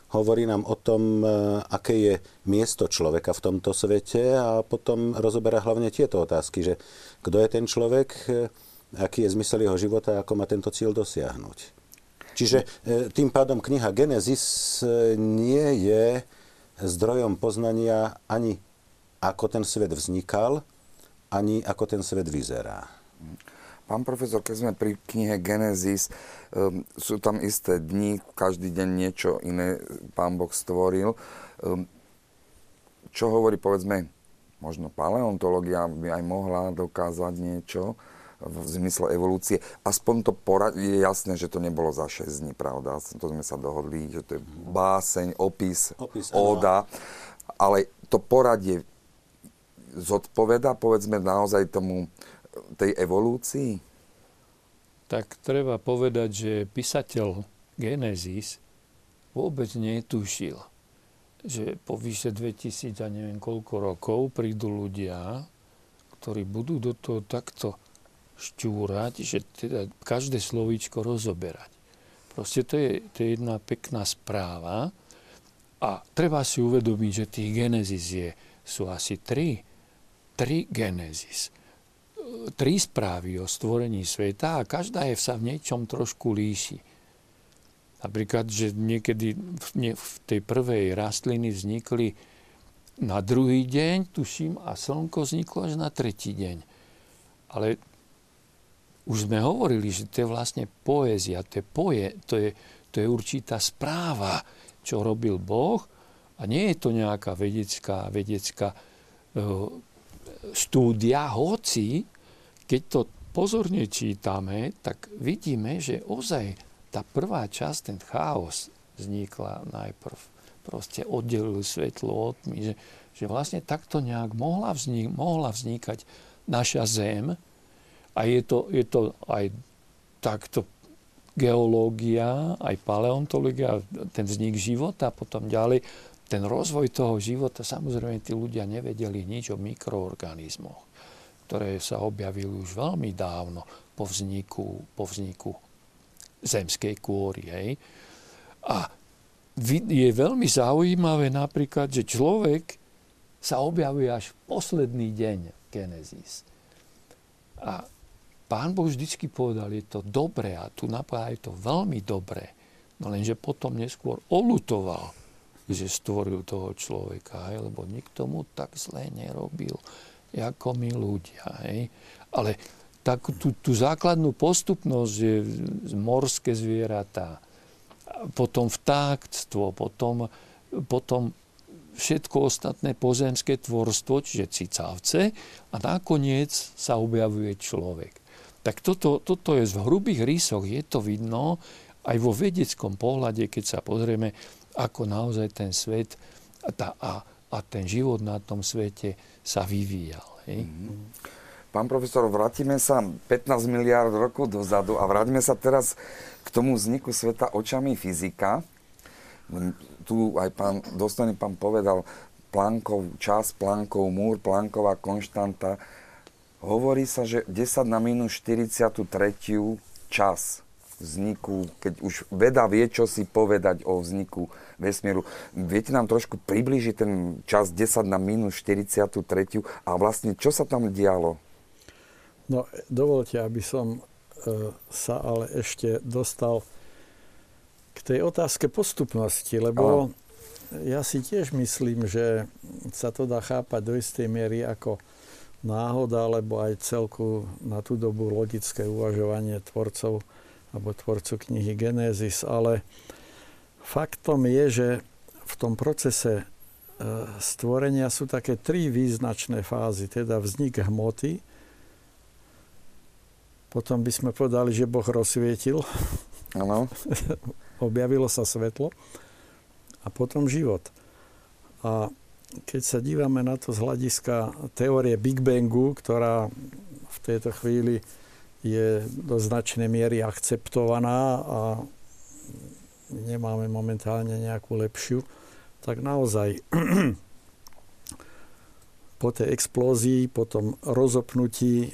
Hovorí nám o tom, e, aké je miesto človeka v tomto svete a potom rozoberá hlavne tieto otázky, že kto je ten človek, e, aký je zmysel jeho života a ako má tento cieľ dosiahnuť. Čiže e, tým pádom kniha Genesis nie je zdrojom poznania ani ako ten svet vznikal, ani ako ten svet vyzerá. Pán profesor, keď sme pri knihe Genesis, um, sú tam isté dni, každý deň niečo iné pán Boh stvoril. Um, čo hovorí, povedzme, možno paleontológia by aj mohla dokázať niečo v zmysle evolúcie. Aspoň to porad- je jasné, že to nebolo za 6 dní, pravda? To sme sa dohodli, že to je báseň, opis, opis óda. Ale to poradie zodpoveda, povedzme, naozaj tomu tej evolúcii? Tak treba povedať, že písateľ Genesis vôbec netušil, že po vyše 2000 a neviem koľko rokov prídu ľudia, ktorí budú do toho takto šťúrať, že teda každé slovíčko rozoberať. Proste to je, to je jedna pekná správa a treba si uvedomiť, že tých Genesis je, sú asi tri. Tri Genesis tri správy o stvorení sveta a každá je sa v niečom trošku líši. Napríklad, že niekedy v tej prvej rastliny vznikli na druhý deň, tuším, a slnko vzniklo až na tretí deň. Ale už sme hovorili, že to je vlastne poézia, to je, poje, to je, to je určitá správa, čo robil Boh a nie je to nejaká vedecká, vedecká uh, štúdia, hoci keď to pozorne čítame, tak vidíme, že ozaj tá prvá časť, ten chaos vznikla najprv. Proste oddelil svetlo od tmy, že, že vlastne takto nejak mohla, vznik, mohla vznikať naša zem, a je to, je to aj takto geológia, aj paleontológia, ten vznik života, potom ďalej, ten rozvoj toho života, samozrejme tí ľudia nevedeli nič o mikroorganizmoch, ktoré sa objavili už veľmi dávno po vzniku, po vzniku zemskej kôry. Hej. A je veľmi zaujímavé napríklad, že človek sa objavuje až posledný deň Genesis. A Pán Boh vždycky povedal, je to dobré a tu napája je to veľmi dobré. No lenže potom neskôr olutoval, že stvoril toho človeka, hej, lebo nikto mu tak zlé nerobil, ako my ľudia. Hej. Ale takú tú, tú základnú postupnosť, že morské zvieratá, potom vtáctvo, potom, potom všetko ostatné pozemské tvorstvo, čiže cicavce a nakoniec sa objavuje človek. Tak toto, toto je v hrubých rysoch, je to vidno aj vo vedeckom pohľade, keď sa pozrieme, ako naozaj ten svet a, a, a ten život na tom svete sa vyvíjal. Hej? Mm-hmm. Pán profesor, vrátime sa 15 miliard rokov dozadu a vrátime sa teraz k tomu vzniku sveta očami fyzika. Tu aj pán, dostojný pán povedal, Plankov čas, Plankov múr, Planková konštanta Hovorí sa, že 10 na minus 43 čas vzniku, keď už veda vie, čo si povedať o vzniku vesmíru. Viete nám trošku približiť ten čas 10 na minus 43 a vlastne čo sa tam dialo? No, dovolte, aby som e, sa ale ešte dostal k tej otázke postupnosti, lebo a... ja si tiež myslím, že sa to dá chápať do istej miery ako náhoda, alebo aj celku na tú dobu logické uvažovanie tvorcov alebo tvorcu knihy Genesis, ale faktom je, že v tom procese e, stvorenia sú také tri význačné fázy, teda vznik hmoty, potom by sme povedali, že Boh rozsvietil, ano. objavilo sa svetlo a potom život. A keď sa dívame na to z hľadiska teórie Big Bangu, ktorá v tejto chvíli je do značnej miery akceptovaná a nemáme momentálne nejakú lepšiu, tak naozaj po tej explózii, po tom rozopnutí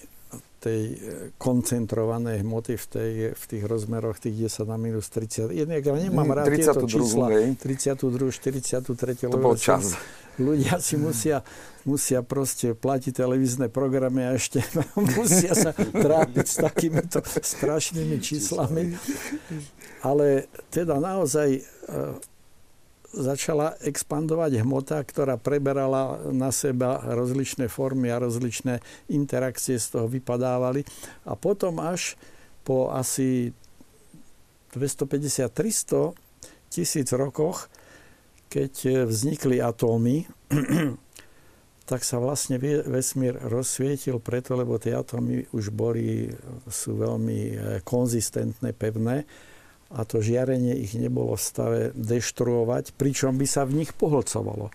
tej e, koncentrovanej hmoty v, tej, v tých rozmeroch tých 10 na minus 30. Ja nemám rád 32, tieto čísla. 32, 43. To bol čas. Ľudia si musia, musia proste platiť televízne programy a ešte musia sa trápiť s takýmito strašnými číslami. Ale teda naozaj e, začala expandovať hmota, ktorá preberala na seba rozličné formy a rozličné interakcie z toho vypadávali. A potom až po asi 250-300 tisíc rokoch, keď vznikli atómy, tak sa vlastne vesmír rozsvietil preto, lebo tie atómy už boli, sú veľmi eh, konzistentné, pevné a to žiarenie ich nebolo v stave deštruovať, pričom by sa v nich pohlcovalo.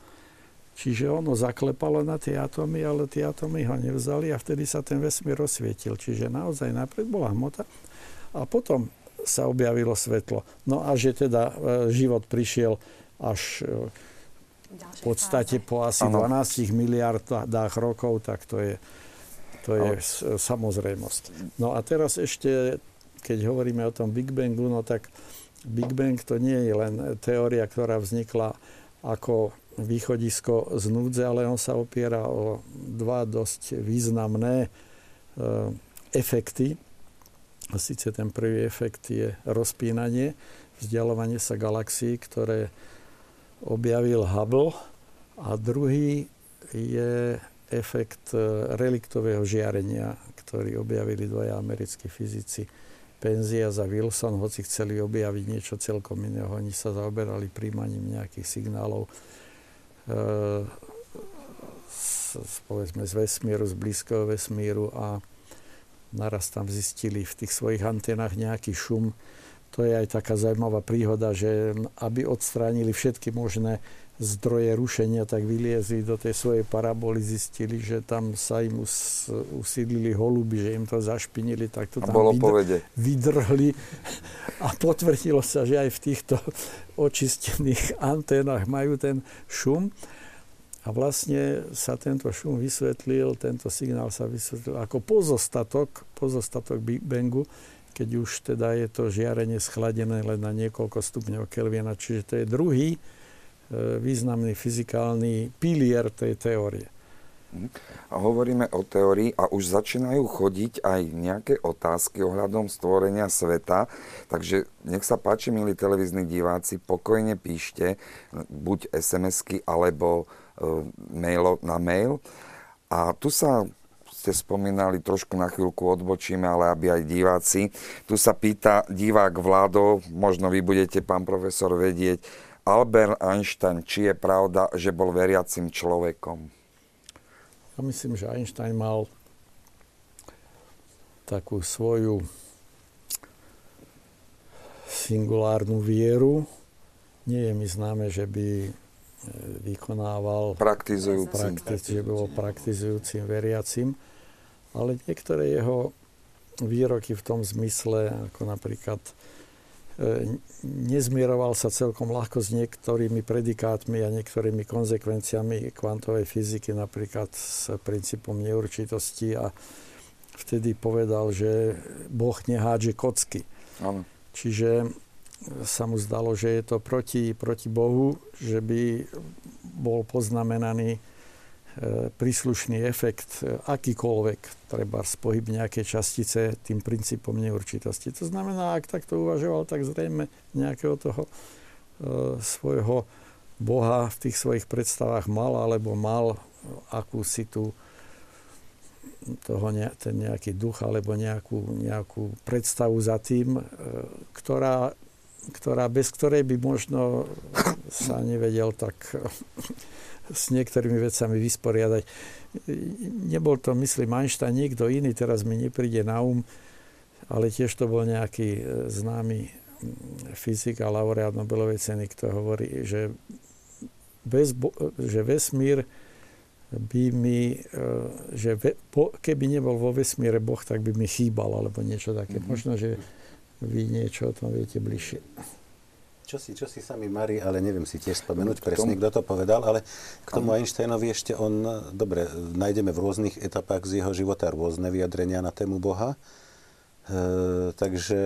Čiže ono zaklepalo na tie atómy, ale tie atómy ho nevzali a vtedy sa ten vesmír rozsvietil. Čiže naozaj najprv bola hmota a potom sa objavilo svetlo. No a že teda e, život prišiel až e, v podstate po asi ano. 12 miliardách rokov, tak to je, to je samozrejmosť. No a teraz ešte keď hovoríme o tom Big Bangu, no tak Big Bang to nie je len teória, ktorá vznikla ako východisko z núdze, ale on sa opiera o dva dosť významné e, efekty. A síce ten prvý efekt je rozpínanie vzdialovanie sa galaxií, ktoré objavil Hubble a druhý je efekt e, reliktového žiarenia, ktorý objavili dvaja americkí fyzici. Penzias a Wilson, hoci chceli objaviť niečo celkom iného, oni sa zaoberali príjmaním nejakých signálov e, z, povedzme, z vesmíru, z blízkeho vesmíru a naraz tam zistili v tých svojich antenách nejaký šum, to je aj taká zaujímavá príhoda, že aby odstránili všetky možné zdroje rušenia, tak vyliezli do tej svojej paraboly, zistili, že tam sa im us, usídlili holuby, že im to zašpinili, tak to tam bolo vydr- vydrhli. A potvrdilo sa, že aj v týchto očistených anténach majú ten šum. A vlastne sa tento šum vysvetlil, tento signál sa vysvetlil ako pozostatok, pozostatok Big Bangu, keď už teda je to žiarenie schladené len na niekoľko stupňov Kelvina. Čiže to je druhý e, významný fyzikálny pilier tej teórie. A hovoríme o teórii a už začínajú chodiť aj nejaké otázky ohľadom stvorenia sveta. Takže nech sa páči, milí televízni diváci, pokojne píšte buď SMS-ky alebo e, mail, na mail. A tu sa ste spomínali, trošku na chvíľku odbočíme, ale aby aj diváci. Tu sa pýta divák Vládo, možno vy budete, pán profesor, vedieť, Albert Einstein, či je pravda, že bol veriacim človekom? Ja myslím, že Einstein mal takú svoju singulárnu vieru. Nie je mi známe, že by e, vykonával praktizujúcim. Praktiz, že bol praktizujúcim veriacim ale niektoré jeho výroky v tom zmysle, ako napríklad e, nezmieroval sa celkom ľahko s niektorými predikátmi a niektorými konzekvenciami kvantovej fyziky, napríklad s princípom neurčitosti a vtedy povedal, že Boh nehádže kocky. Ano. Čiže sa mu zdalo, že je to proti, proti Bohu, že by bol poznamenaný E, príslušný efekt, e, akýkoľvek, treba pohyb nejakej častice tým princípom neurčitosti. To znamená, ak takto uvažoval, tak zrejme nejakého toho e, svojho Boha v tých svojich predstavách mal, alebo mal akúsi tú toho ne, ten nejaký duch alebo nejakú, nejakú predstavu za tým, e, ktorá, ktorá, bez ktorej by možno sa nevedel tak s niektorými vecami vysporiadať. Nebol to, myslím, Einstein, niekto iný, teraz mi nepríde na um, ale tiež to bol nejaký e, známy fyzik a laureát Nobelovej ceny, kto hovorí, že, bez, že vesmír by mi, e, že ve, po, keby nebol vo vesmíre Boh, tak by mi chýbal, alebo niečo také. Mm-hmm. Možno, že vy niečo o tom viete bližšie. Čo si, čo si sami Mari, ale neviem si tiež spomenúť presne, kto to povedal, ale k tomu Einsteinovi ešte on, dobre, nájdeme v rôznych etapách z jeho života rôzne vyjadrenia na tému Boha. E, takže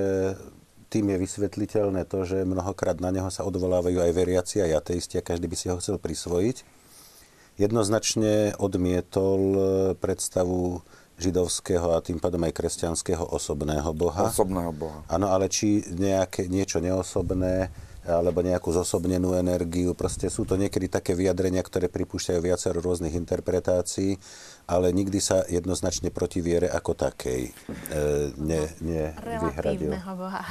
tým je vysvetliteľné to, že mnohokrát na neho sa odvolávajú aj veriaci, aj ateisti a každý by si ho chcel prisvojiť. Jednoznačne odmietol predstavu židovského a tým pádom aj kresťanského osobného boha. Osobného boha. Áno, ale či nejaké, niečo neosobné, alebo nejakú zosobnenú energiu. Proste sú to niekedy také vyjadrenia, ktoré pripúšťajú viacero rôznych interpretácií, ale nikdy sa jednoznačne proti viere ako takej e, ne, ne vyhradil. Boha.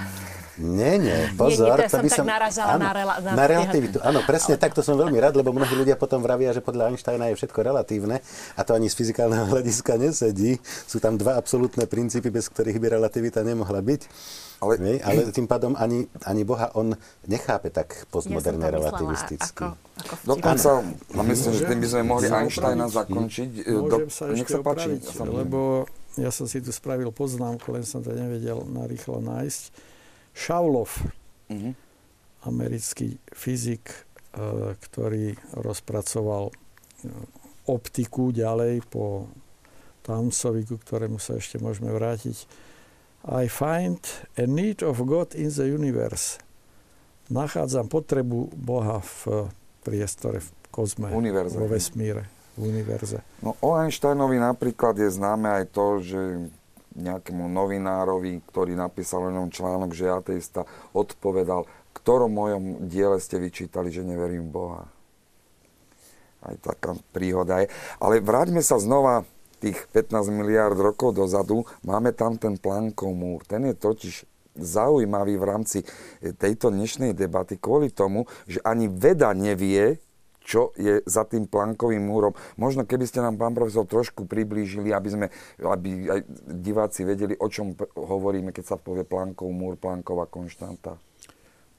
Nie, nie, pozor. Nie, nie, to, to by som tak naražala áno, na, rela, na, na relativitu. Áno, presne ale... tak, to som veľmi rád, lebo mnohí ľudia potom vravia, že podľa Einsteina je všetko relatívne a to ani z fyzikálneho hľadiska nesedí. Sú tam dva absolútne princípy, bez ktorých by relativita nemohla byť. Ale, Nie? ale tým pádom ani, ani Boha on nechápe tak postmoderne ja relativisticky. Ako, ako Dokonca, a myslím, že tým by sme mohli Einsteina zakončiť. Môžem sa ešte Nech sa páči, opraviť, lebo ja som si tu spravil poznámku, len som to nevedel narýchlo nájsť. Šaulov, uh-huh. americký fyzik, e, ktorý rozpracoval e, optiku ďalej po Townsovi, ku ktorému sa ešte môžeme vrátiť, i find a need of God in the universe. Nachádzam potrebu Boha v priestore, v kozme, univerze. vo vesmíre, v univerze. No o Einsteinovi napríklad je známe aj to, že nejakému novinárovi, ktorý napísal len článok, že ateista odpovedal, ktorom mojom diele ste vyčítali, že neverím Boha. Aj taká príhoda je. Ale vráťme sa znova tých 15 miliard rokov dozadu. Máme tam ten Plankov múr. Ten je totiž zaujímavý v rámci tejto dnešnej debaty kvôli tomu, že ani veda nevie, čo je za tým plankovým múrom. Možno keby ste nám, pán profesor, trošku priblížili, aby, sme, aby aj diváci vedeli, o čom hovoríme, keď sa povie plankov múr, planková konštanta.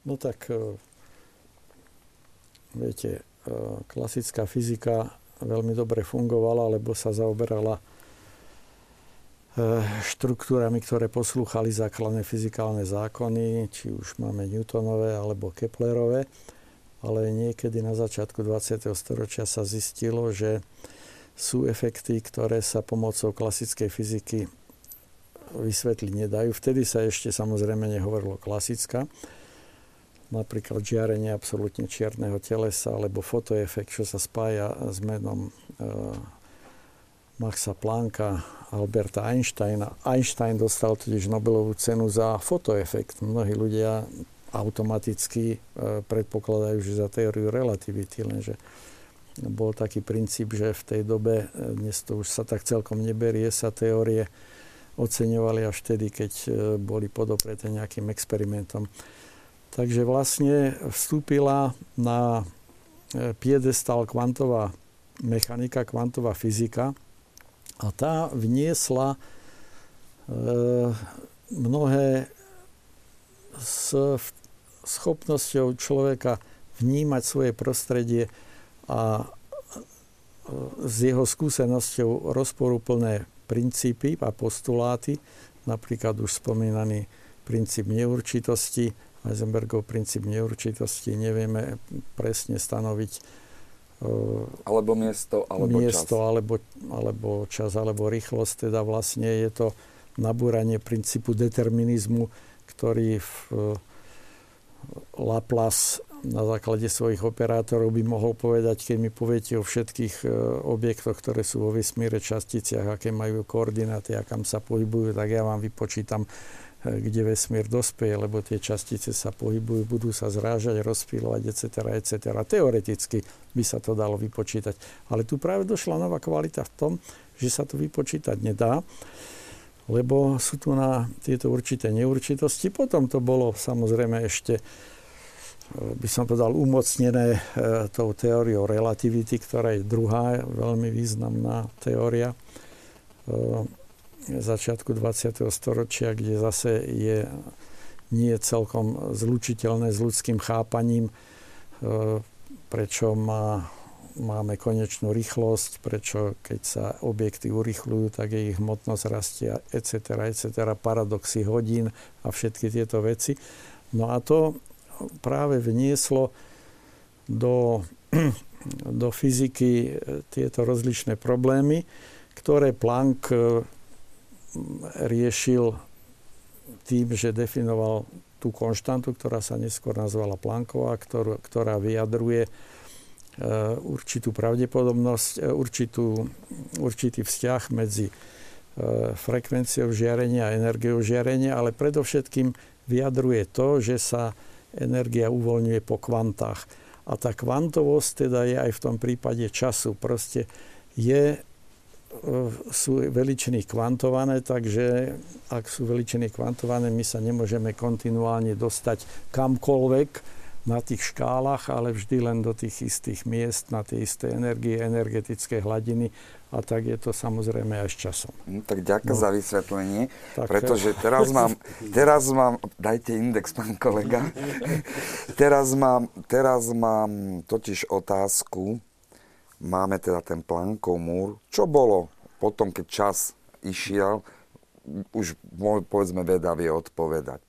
No tak, e, viete, e, klasická fyzika veľmi dobre fungovala, lebo sa zaoberala e, štruktúrami, ktoré poslúchali základné fyzikálne zákony, či už máme Newtonové alebo Keplerové ale niekedy na začiatku 20. storočia sa zistilo, že sú efekty, ktoré sa pomocou klasickej fyziky vysvetliť nedajú. Vtedy sa ešte samozrejme nehovorilo klasická. Napríklad žiarenie absolútne čierneho telesa alebo fotoefekt, čo sa spája s menom e, Maxa Plancka, Alberta Einsteina. Einstein dostal totiž Nobelovú cenu za fotoefekt. Mnohí ľudia automaticky e, predpokladajú, že za teóriu relativity, lenže bol taký princíp, že v tej dobe, e, dnes to už sa tak celkom neberie, sa teórie oceňovali až vtedy, keď e, boli podopreté nejakým experimentom. Takže vlastne vstúpila na piedestal kvantová mechanika, kvantová fyzika a tá vniesla mnohé z schopnosťou človeka vnímať svoje prostredie a s jeho skúsenosťou rozporúplné princípy a postuláty, napríklad už spomínaný princíp neurčitosti, Heisenbergov princíp neurčitosti, nevieme presne stanoviť alebo miesto, alebo miesto, čas. Alebo, alebo čas, alebo rýchlosť. Teda vlastne je to nabúranie princípu determinizmu, ktorý v Laplace na základe svojich operátorov by mohol povedať, keď mi poviete o všetkých e, objektoch, ktoré sú vo vesmíre, časticiach, aké majú koordináty a kam sa pohybujú, tak ja vám vypočítam, kde vesmír dospeje, lebo tie častice sa pohybujú, budú sa zrážať, rozpílovať, etc., etc. Teoreticky by sa to dalo vypočítať. Ale tu práve došla nová kvalita v tom, že sa to vypočítať nedá lebo sú tu na tieto určité neurčitosti. Potom to bolo samozrejme ešte, e, by som povedal, umocnené e, tou teóriou relativity, ktorá je druhá veľmi významná teória e, začiatku 20. storočia, kde zase je nie celkom zlučiteľné s ľudským chápaním, prečo má máme konečnú rýchlosť, prečo keď sa objekty urychľujú, tak ich hmotnosť rastie, etc., etc., paradoxy hodín a všetky tieto veci. No a to práve vnieslo do, do fyziky e, tieto rozličné problémy, ktoré Planck e, riešil tým, že definoval tú konštantu, ktorá sa neskôr nazvala Plancková, ktorú, ktorá vyjadruje Eh, určitú pravdepodobnosť, eh, určitú, určitý vzťah medzi eh, frekvenciou žiarenia a energiou žiarenia, ale predovšetkým vyjadruje to, že sa energia uvoľňuje po kvantách. A tá kvantovosť teda je aj v tom prípade času. Proste je, sú veličiny kvantované, takže ak sú veličiny kvantované, my sa nemôžeme kontinuálne dostať kamkoľvek, na tých škálach, ale vždy len do tých istých miest, na tie isté energie, energetické hladiny a tak je to samozrejme aj s časom. No, tak ďakujem no. za vysvetlenie, tak, pretože teraz mám, teraz mám, dajte index, pán kolega, teraz mám, teraz mám totiž otázku, máme teda ten Plankov múr, čo bolo potom, keď čas išiel, už môj, povedzme, veda vie odpovedať.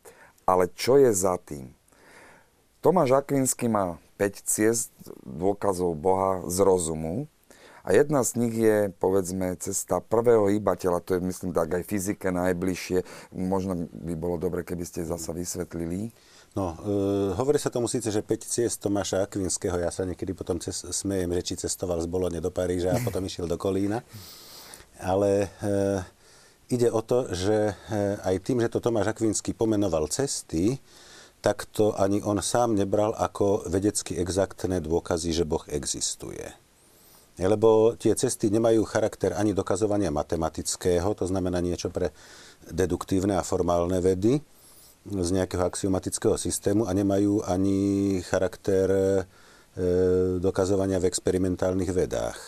Ale čo je za tým? Tomáš Akvinsky má 5 ciest dôkazov Boha z rozumu a jedna z nich je, povedzme, cesta prvého hýbateľa, to je, myslím, tak aj fyzike najbližšie. Možno by bolo dobre, keby ste zasa vysvetlili. No, e, hovorí sa tomu síce, že 5 ciest Tomáša Akvinského, ja sa niekedy potom ces, smejem, že či cestoval z Bolone do Paríža a potom išiel do Kolína. Ale e, ide o to, že e, aj tým, že to Tomáš Akvinský pomenoval cesty, tak to ani on sám nebral ako vedecky exaktné dôkazy, že Boh existuje. Lebo tie cesty nemajú charakter ani dokazovania matematického, to znamená niečo pre deduktívne a formálne vedy z nejakého axiomatického systému a nemajú ani charakter e, dokazovania v experimentálnych vedách.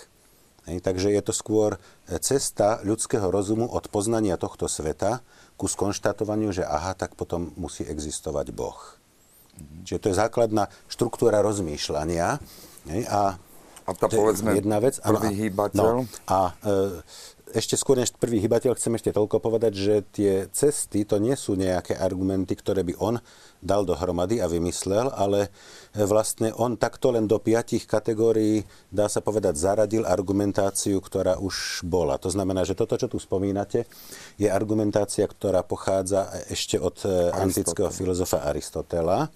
Takže je to skôr cesta ľudského rozumu od poznania tohto sveta ku skonštatovaniu, že aha, tak potom musí existovať Boh. Mm-hmm. Čiže to je základná štruktúra rozmýšľania. A a tá povedzme jedna vec. prvý ano, hýbateľ. No, a e, ešte skôr než prvý hybateľ chcem ešte toľko povedať, že tie cesty to nie sú nejaké argumenty, ktoré by on dal dohromady a vymyslel, ale vlastne on takto len do piatich kategórií, dá sa povedať, zaradil argumentáciu, ktorá už bola. To znamená, že toto, čo tu spomínate, je argumentácia, ktorá pochádza ešte od e, antického filozofa Aristotela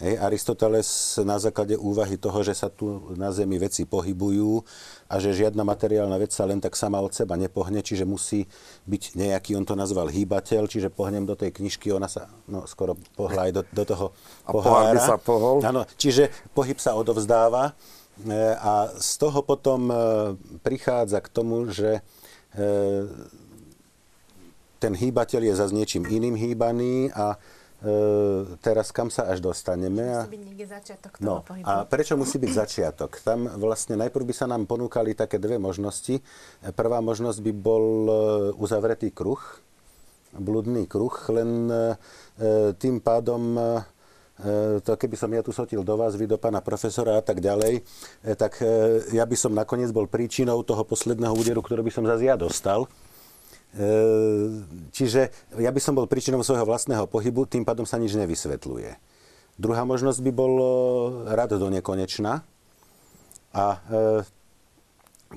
Hej, Aristoteles na základe úvahy toho, že sa tu na Zemi veci pohybujú a že žiadna materiálna vec sa len tak sama od seba nepohne, čiže musí byť nejaký, on to nazval hýbateľ, čiže pohnem do tej knižky, ona sa no, skoro pohla aj do, do toho a pohára. A sa pohol. Áno, čiže pohyb sa odovzdáva e, a z toho potom e, prichádza k tomu, že e, ten hýbateľ je za niečím iným hýbaný a teraz kam sa až dostaneme. Musí byť niekde začiatok toho no, pohybu. A prečo musí byť začiatok? Tam vlastne najprv by sa nám ponúkali také dve možnosti. Prvá možnosť by bol e, uzavretý kruh, bludný kruh, len e, tým pádom to keby som ja tu sotil do vás, vy do pána profesora a tak ďalej, tak ja by som nakoniec bol príčinou toho posledného úderu, ktorý by som zase ja dostal. E, čiže ja by som bol príčinou svojho vlastného pohybu, tým pádom sa nič nevysvetľuje. Druhá možnosť by bol rad do nekonečna. A e,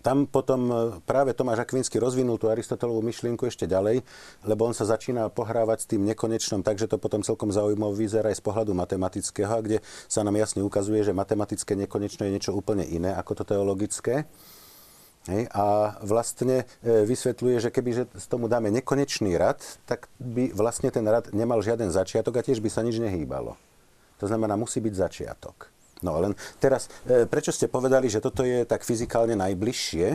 tam potom e, práve Tomáš Akvinsky rozvinul tú Aristotelovú myšlienku ešte ďalej, lebo on sa začína pohrávať s tým nekonečnom, takže to potom celkom zaujímavé vyzerá aj z pohľadu matematického, kde sa nám jasne ukazuje, že matematické nekonečno je niečo úplne iné ako to teologické. Hej, a vlastne e, vysvetľuje, že keby že z tomu dáme nekonečný rad, tak by vlastne ten rad nemal žiaden začiatok a tiež by sa nič nehýbalo. To znamená, musí byť začiatok. No len teraz, e, prečo ste povedali, že toto je tak fyzikálne najbližšie?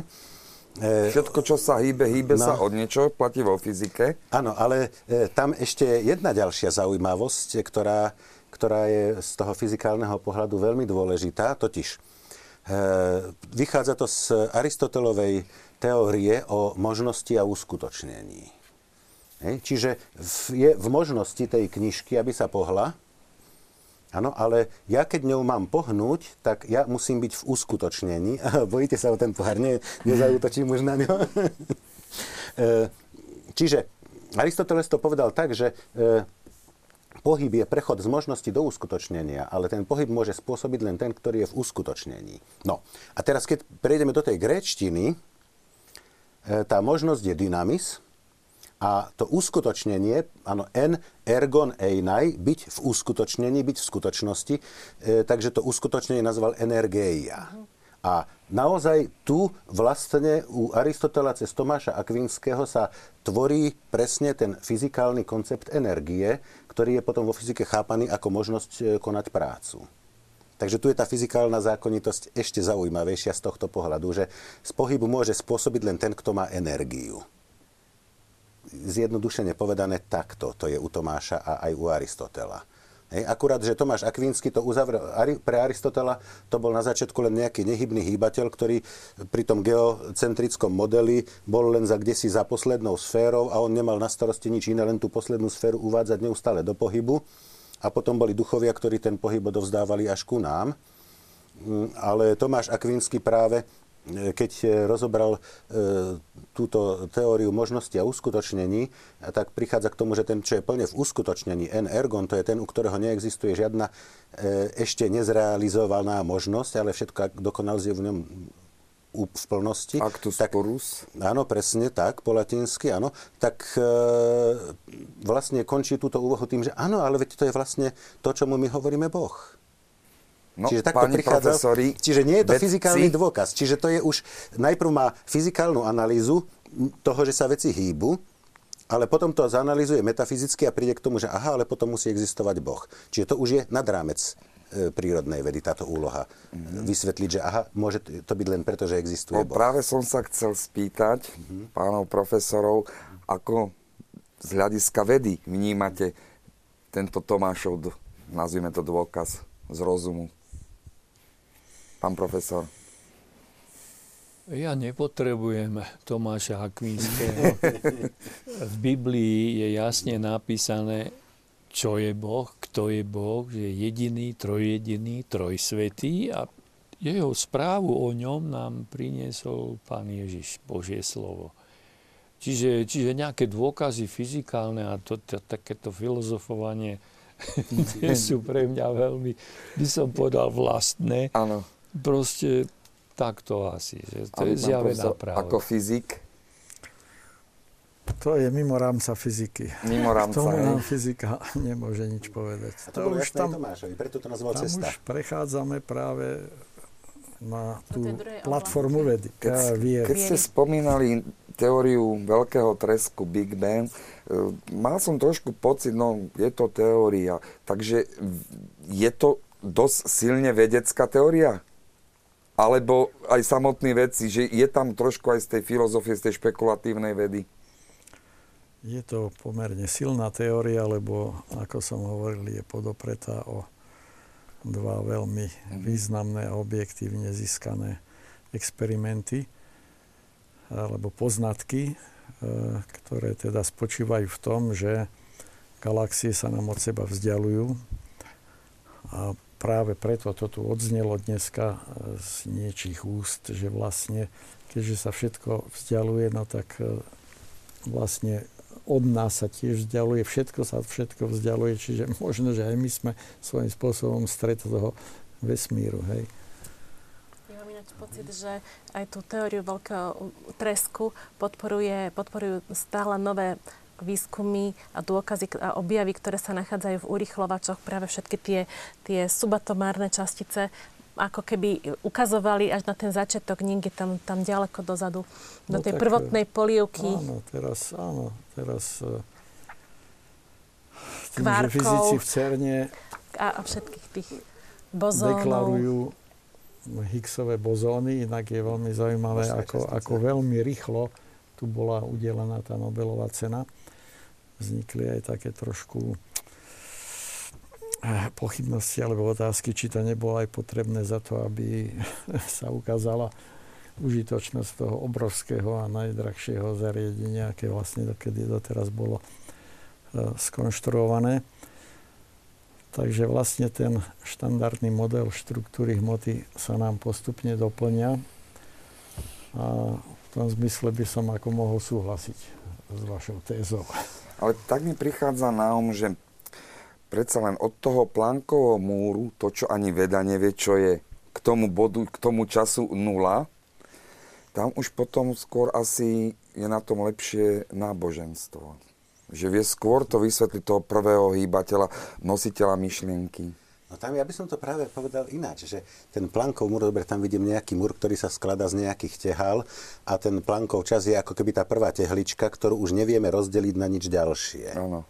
E, Všetko, čo sa hýbe, hýbe no, sa od niečo, platí vo fyzike. Áno, ale tam ešte jedna ďalšia zaujímavosť, ktorá, ktorá je z toho fyzikálneho pohľadu veľmi dôležitá, totiž vychádza to z Aristotelovej teórie o možnosti a uskutočnení. Hej. Čiže je v možnosti tej knižky, aby sa pohla, Áno, ale ja keď ňou mám pohnúť, tak ja musím byť v uskutočnení. Bojíte sa o ten pohár, ne, nezautočím už na ňo. Eh, čiže Aristoteles to povedal tak, že eh, pohyb je prechod z možnosti do uskutočnenia, ale ten pohyb môže spôsobiť len ten, ktorý je v uskutočnení. No a teraz, keď prejdeme do tej gréčtiny, e, tá možnosť je dynamis a to uskutočnenie, áno, en ergon einai, byť v uskutočnení, byť v skutočnosti, e, takže to uskutočnenie nazval energeia. A naozaj tu vlastne u Aristotela cez Tomáša Akvinského sa tvorí presne ten fyzikálny koncept energie, ktorý je potom vo fyzike chápaný ako možnosť e, konať prácu. Takže tu je tá fyzikálna zákonitosť ešte zaujímavejšia z tohto pohľadu, že z pohybu môže spôsobiť len ten, kto má energiu. Zjednodušene povedané takto, to je u Tomáša a aj u Aristotela. Hej, akurát, že Tomáš Akvínsky to uzavrel pre Aristotela, to bol na začiatku len nejaký nehybný hýbateľ, ktorý pri tom geocentrickom modeli bol len za kdesi za poslednou sférou a on nemal na starosti nič iné, len tú poslednú sféru uvádzať neustále do pohybu. A potom boli duchovia, ktorí ten pohyb odovzdávali až ku nám. Mm, ale Tomáš Akvínsky práve keď e, rozobral e, túto teóriu možnosti a uskutočnení, tak prichádza k tomu, že ten, čo je plne v uskutočnení, n ergon, to je ten, u ktorého neexistuje žiadna e, ešte nezrealizovaná možnosť, ale všetko dokonalosť je v ňom v plnosti. Actus tak, porus. Áno, presne tak, po latinsky, áno. Tak e, vlastne končí túto úvahu tým, že áno, ale veď to je vlastne to, čomu my hovoríme Boh. No, čiže takto prichádza, profesori, čiže nie je to vedci. fyzikálny dôkaz. Čiže to je už, najprv má fyzikálnu analýzu toho, že sa veci hýbu ale potom to zanalizuje metafyzicky a príde k tomu, že aha, ale potom musí existovať Boh. Čiže to už je nad rámec e, prírodnej vedy táto úloha. Mm-hmm. Vysvetliť, že aha, môže to byť len preto, že existuje no, Boh. Práve som sa chcel spýtať mm-hmm. pánov profesorov, ako z hľadiska vedy vnímate tento Tomášov, nazvime to dôkaz z rozumu. Pán profesor. Ja nepotrebujem Tomáša Akvinského. v Biblii je jasne napísané, čo je Boh, kto je Boh, že je jediný, trojjediný, trojsvetý a jeho správu o ňom nám priniesol Pán Ježiš, Božie slovo. Čiže, čiže nejaké dôkazy fyzikálne a to, to, takéto filozofovanie sú pre mňa veľmi, by som povedal, vlastné. Áno. Proste takto asi, že to je zjavená pravda. Ako fyzik? To je mimo rámca fyziky. Mimo rámca, Tomu nám fyzika nemôže nič povedať. A to, to bolo už tam, Tomášovi, preto to nazval tam cesta. už prechádzame práve na tú platformu vedy. Keď, keď ste spomínali teóriu veľkého tresku Big Bang, e, mal som trošku pocit, no je to teória, takže je to dosť silne vedecká teória? Alebo aj samotní vedci, že je tam trošku aj z tej filozofie, z tej špekulatívnej vedy? Je to pomerne silná teória, lebo, ako som hovoril, je podopretá o dva veľmi mhm. významné a objektívne získané experimenty alebo poznatky, e, ktoré teda spočívajú v tom, že galaxie sa nám od seba vzdialujú a práve preto to tu odznelo dneska e, z niečích úst, že vlastne, keďže sa všetko vzdialuje, no tak e, vlastne od nás sa tiež vzdialuje, všetko sa všetko vzdialuje, čiže možno, že aj my sme svojím spôsobom stred toho vesmíru, hej. Ja mám ináč pocit, že aj tú teóriu veľkého tresku podporuje, podporujú stále nové výskumy a dôkazy a objavy, ktoré sa nachádzajú v urychlovačoch, práve všetky tie, tie subatomárne častice, ako keby ukazovali až na ten začiatok niekde tam, tam ďaleko dozadu, no do tej tak, prvotnej polievky. Áno, teraz, áno, teraz e, tým, že fyzici v CERNE a, a všetkých tých bozónov. deklarujú Higgsové bozóny, inak je veľmi zaujímavé, ako, ako veľmi rýchlo tu bola udelená tá Nobelová cena vznikli aj také trošku eh, pochybnosti alebo otázky, či to nebolo aj potrebné za to, aby sa ukázala užitočnosť toho obrovského a najdrahšieho zariadenia, aké vlastne dokedy doteraz bolo eh, skonštruované. Takže vlastne ten štandardný model štruktúry hmoty sa nám postupne doplňa a v tom zmysle by som ako mohol súhlasiť s vašou tézou. Ale tak mi prichádza na um, že predsa len od toho plánkovho múru, to, čo ani veda nevie, čo je k tomu bodu, k tomu času nula, tam už potom skôr asi je na tom lepšie náboženstvo. Že vie skôr to vysvetliť toho prvého hýbateľa, nositeľa myšlienky. No tam ja by som to práve povedal ináč, že ten plankov múr, dobre, tam vidím nejaký múr, ktorý sa skladá z nejakých tehál a ten plankov čas je ako keby tá prvá tehlička, ktorú už nevieme rozdeliť na nič ďalšie. Áno.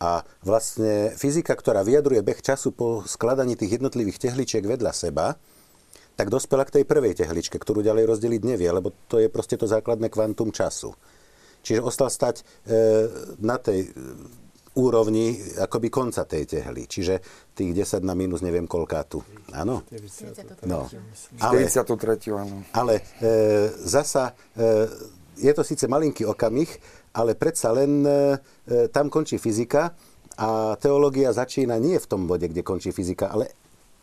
A vlastne fyzika, ktorá vyjadruje beh času po skladaní tých jednotlivých tehličiek vedľa seba, tak dospela k tej prvej tehličke, ktorú ďalej rozdeliť nevie, lebo to je proste to základné kvantum času. Čiže ostal stať e, na tej úrovni akoby konca tej tehly. Čiže tých 10 na minus neviem koľká tu. Áno? No. Ale, 43. áno. Ale e, zasa e, je to síce malinký okamih, ale predsa len e, e, tam končí fyzika a teológia začína nie v tom bode, kde končí fyzika, ale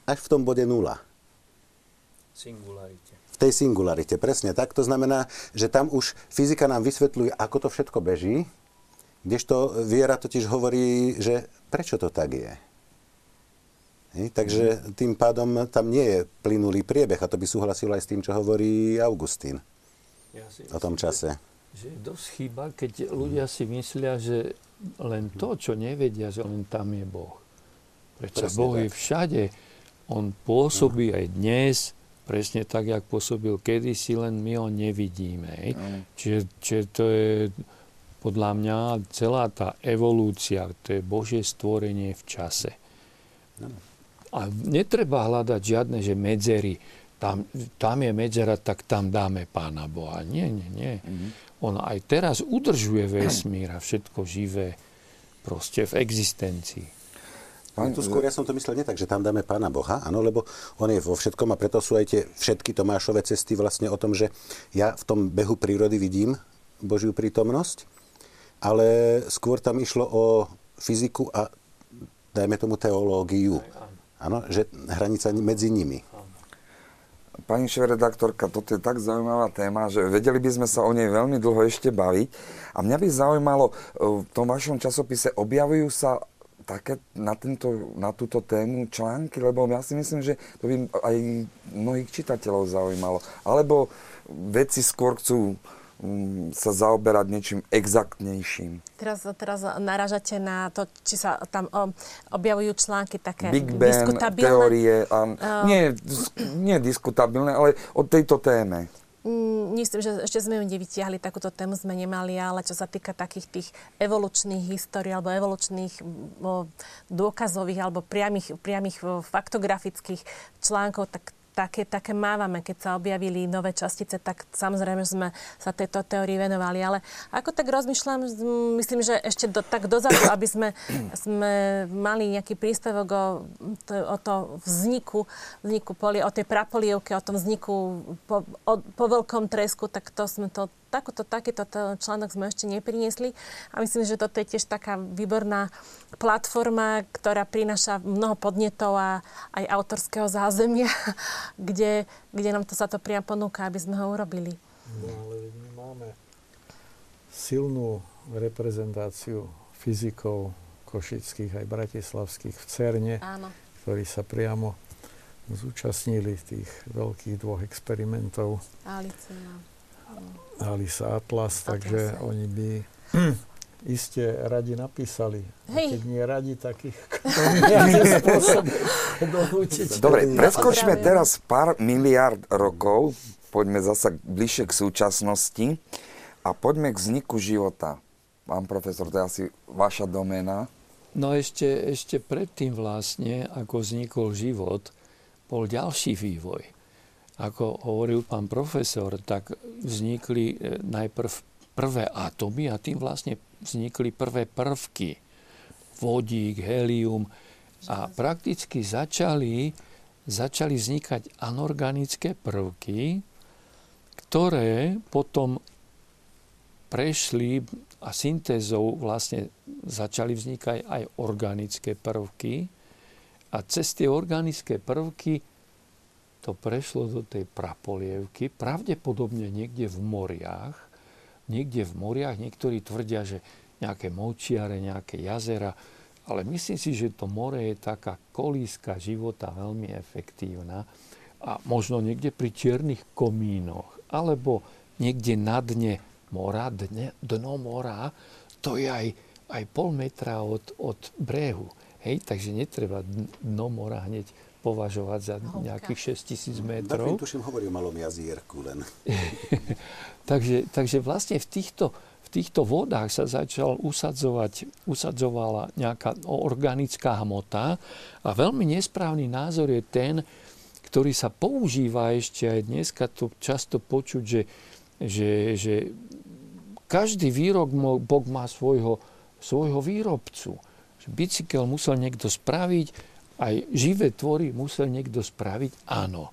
až v tom bode nula. Singularite. V tej singularite, presne tak. To znamená, že tam už fyzika nám vysvetľuje, ako to všetko beží, Kdežto viera totiž hovorí, že prečo to tak je. Hej, takže tým pádom tam nie je plynulý priebeh a to by súhlasilo aj s tým, čo hovorí Augustín ja si o tom čase. Že, že dosť chyba, keď ľudia si myslia, že len to, čo nevedia, že len tam je Boh. Prečo presne Boh tak. je všade. On pôsobí aj dnes, presne tak, jak pôsobil kedysi, len my ho nevidíme. Hej. Čiže, čiže to je podľa mňa celá tá evolúcia, to je Božie stvorenie v čase. A netreba hľadať žiadne, že medzery. Tam, tam je medzera, tak tam dáme Pána Boha. Nie, nie, nie. Mm-hmm. On aj teraz udržuje vesmír a všetko živé proste v existencii. Pán, tu skôr ja som to myslel nie tak, že tam dáme Pána Boha, áno, lebo on je vo všetkom a preto sú aj tie všetky Tomášové cesty vlastne o tom, že ja v tom behu prírody vidím Božiu prítomnosť, ale skôr tam išlo o fyziku a dajme tomu teológiu. Áno, že hranica medzi nimi. Pani šéf-redaktorka, toto je tak zaujímavá téma, že vedeli by sme sa o nej veľmi dlho ešte baviť. A mňa by zaujímalo, v tom vašom časopise objavujú sa také na, tento, na túto tému články, lebo ja si myslím, že to by aj mnohých čitateľov zaujímalo. Alebo vedci skôr chcú sa zaoberať niečím exaktnejším. Teraz, teraz naražate na to, či sa tam objavujú články také Big Bang, diskutabilné. teórie, a, uh, nie, nie diskutabilné, ale o tejto téme. Mm, myslím, že ešte sme ju nevytiahli, takúto tému sme nemali, ale čo sa týka takých tých evolučných histórií alebo evolučných dôkazových alebo priamých, priamých faktografických článkov, tak také, také mávame, keď sa objavili nové častice, tak samozrejme sme sa tejto teórii venovali. Ale ako tak rozmýšľam, myslím, že ešte do, tak dozadu, aby sme, sme mali nejaký príspevok o, to, o to vzniku, vzniku poli, o tej prapolievke, o tom vzniku po, o, po veľkom tresku, tak to sme to takúto, takýto článok sme ešte nepriniesli a myslím, že toto je tiež taká výborná platforma, ktorá prináša mnoho podnetov a aj autorského zázemia, kde, kde nám to sa to priam ponúka, aby sme ho urobili. No ale my máme silnú reprezentáciu fyzikov košických aj bratislavských v CERNE, Áno. ktorí sa priamo zúčastnili tých veľkých dvoch experimentov. Alicea. Alisa Atlas, takže oni by iste radi napísali. Hej. keď nie radi, tak ich Dobre, preskočme teraz pár miliard rokov, poďme zasa bližšie k súčasnosti a poďme k vzniku života. Pán profesor, to je asi vaša doména. No ešte, ešte predtým vlastne, ako vznikol život, bol ďalší vývoj ako hovoril pán profesor, tak vznikli e, najprv prvé atómy a tým vlastne vznikli prvé prvky. Vodík, helium a prakticky začali, začali vznikať anorganické prvky, ktoré potom prešli a syntézou vlastne začali vznikať aj organické prvky a cez tie organické prvky to prešlo do tej prapolievky, pravdepodobne niekde v moriach. Niekde v moriach, niektorí tvrdia, že nejaké močiare, nejaké jazera, ale myslím si, že to more je taká kolíska života veľmi efektívna a možno niekde pri čiernych komínoch, alebo niekde na dne mora, dne, dno mora, to je aj, aj pol metra od, od brehu. Hej, takže netreba dno mora hneď považovať za nejakých 6 tisíc metrov. Tak tuším, hovorí o malom jazierku len. takže, takže vlastne v týchto, v týchto vodách sa začal usadzovať, usadzovala nejaká organická hmota a veľmi nesprávny názor je ten, ktorý sa používa ešte aj dneska, to často počuť, že, že, že každý výrobok má svojho, svojho výrobcu. Bicykel musel niekto spraviť, aj živé tvory musel niekto spraviť? Áno.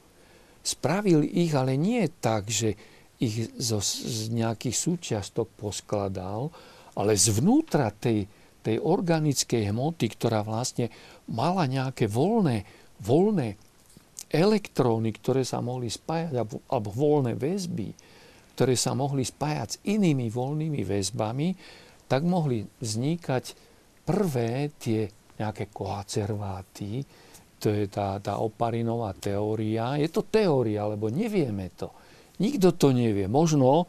Spravil ich, ale nie tak, že ich zo, z nejakých súčiastok poskladal, ale zvnútra tej, tej organickej hmoty, ktorá vlastne mala nejaké voľné, voľné elektróny, ktoré sa mohli spájať, alebo, alebo voľné väzby, ktoré sa mohli spájať s inými voľnými väzbami, tak mohli vznikať prvé tie nejaké koacerváty, to je tá, tá oparinová teória. Je to teória, lebo nevieme to. Nikto to nevie. Možno e,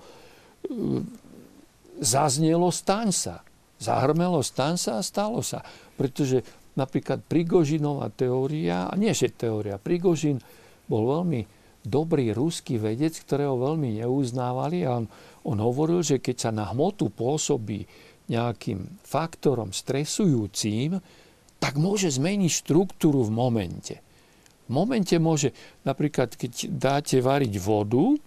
zaznelo staň sa. Zahrmelo staň sa a stalo sa. Pretože napríklad Prigožinová teória, a nie že teória, Prigožin bol veľmi, dobrý ruský vedec, ktorého veľmi neuznávali a on, on hovoril, že keď sa na hmotu pôsobí nejakým faktorom stresujúcim, tak môže zmeniť štruktúru v momente. V momente môže, napríklad keď dáte variť vodu,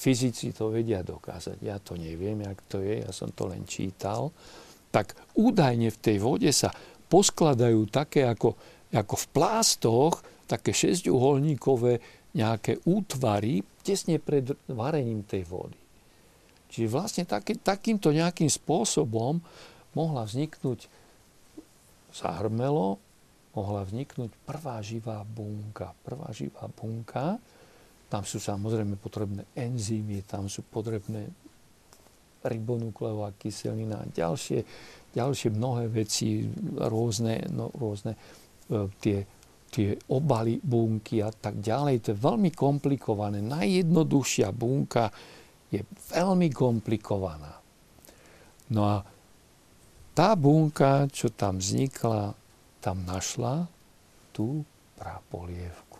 fyzici to vedia dokázať, ja to neviem, jak to je, ja som to len čítal, tak údajne v tej vode sa poskladajú také ako, ako v plástoch, také šesťuholníkové nejaké útvary tesne pred varením tej vody. Čiže vlastne taký, takýmto nejakým spôsobom mohla vzniknúť, zahrmelo, mohla vzniknúť prvá živá bunka. Prvá živá bunka, tam sú samozrejme potrebné enzymy, tam sú potrebné ribonukleová kyselina a ďalšie, ďalšie mnohé veci, rôzne, no, rôzne e, tie, tie obaly bunky a tak ďalej. To je veľmi komplikované. Najjednoduchšia bunka je veľmi komplikovaná. No a tá bunka, čo tam vznikla, tam našla tú prapolievku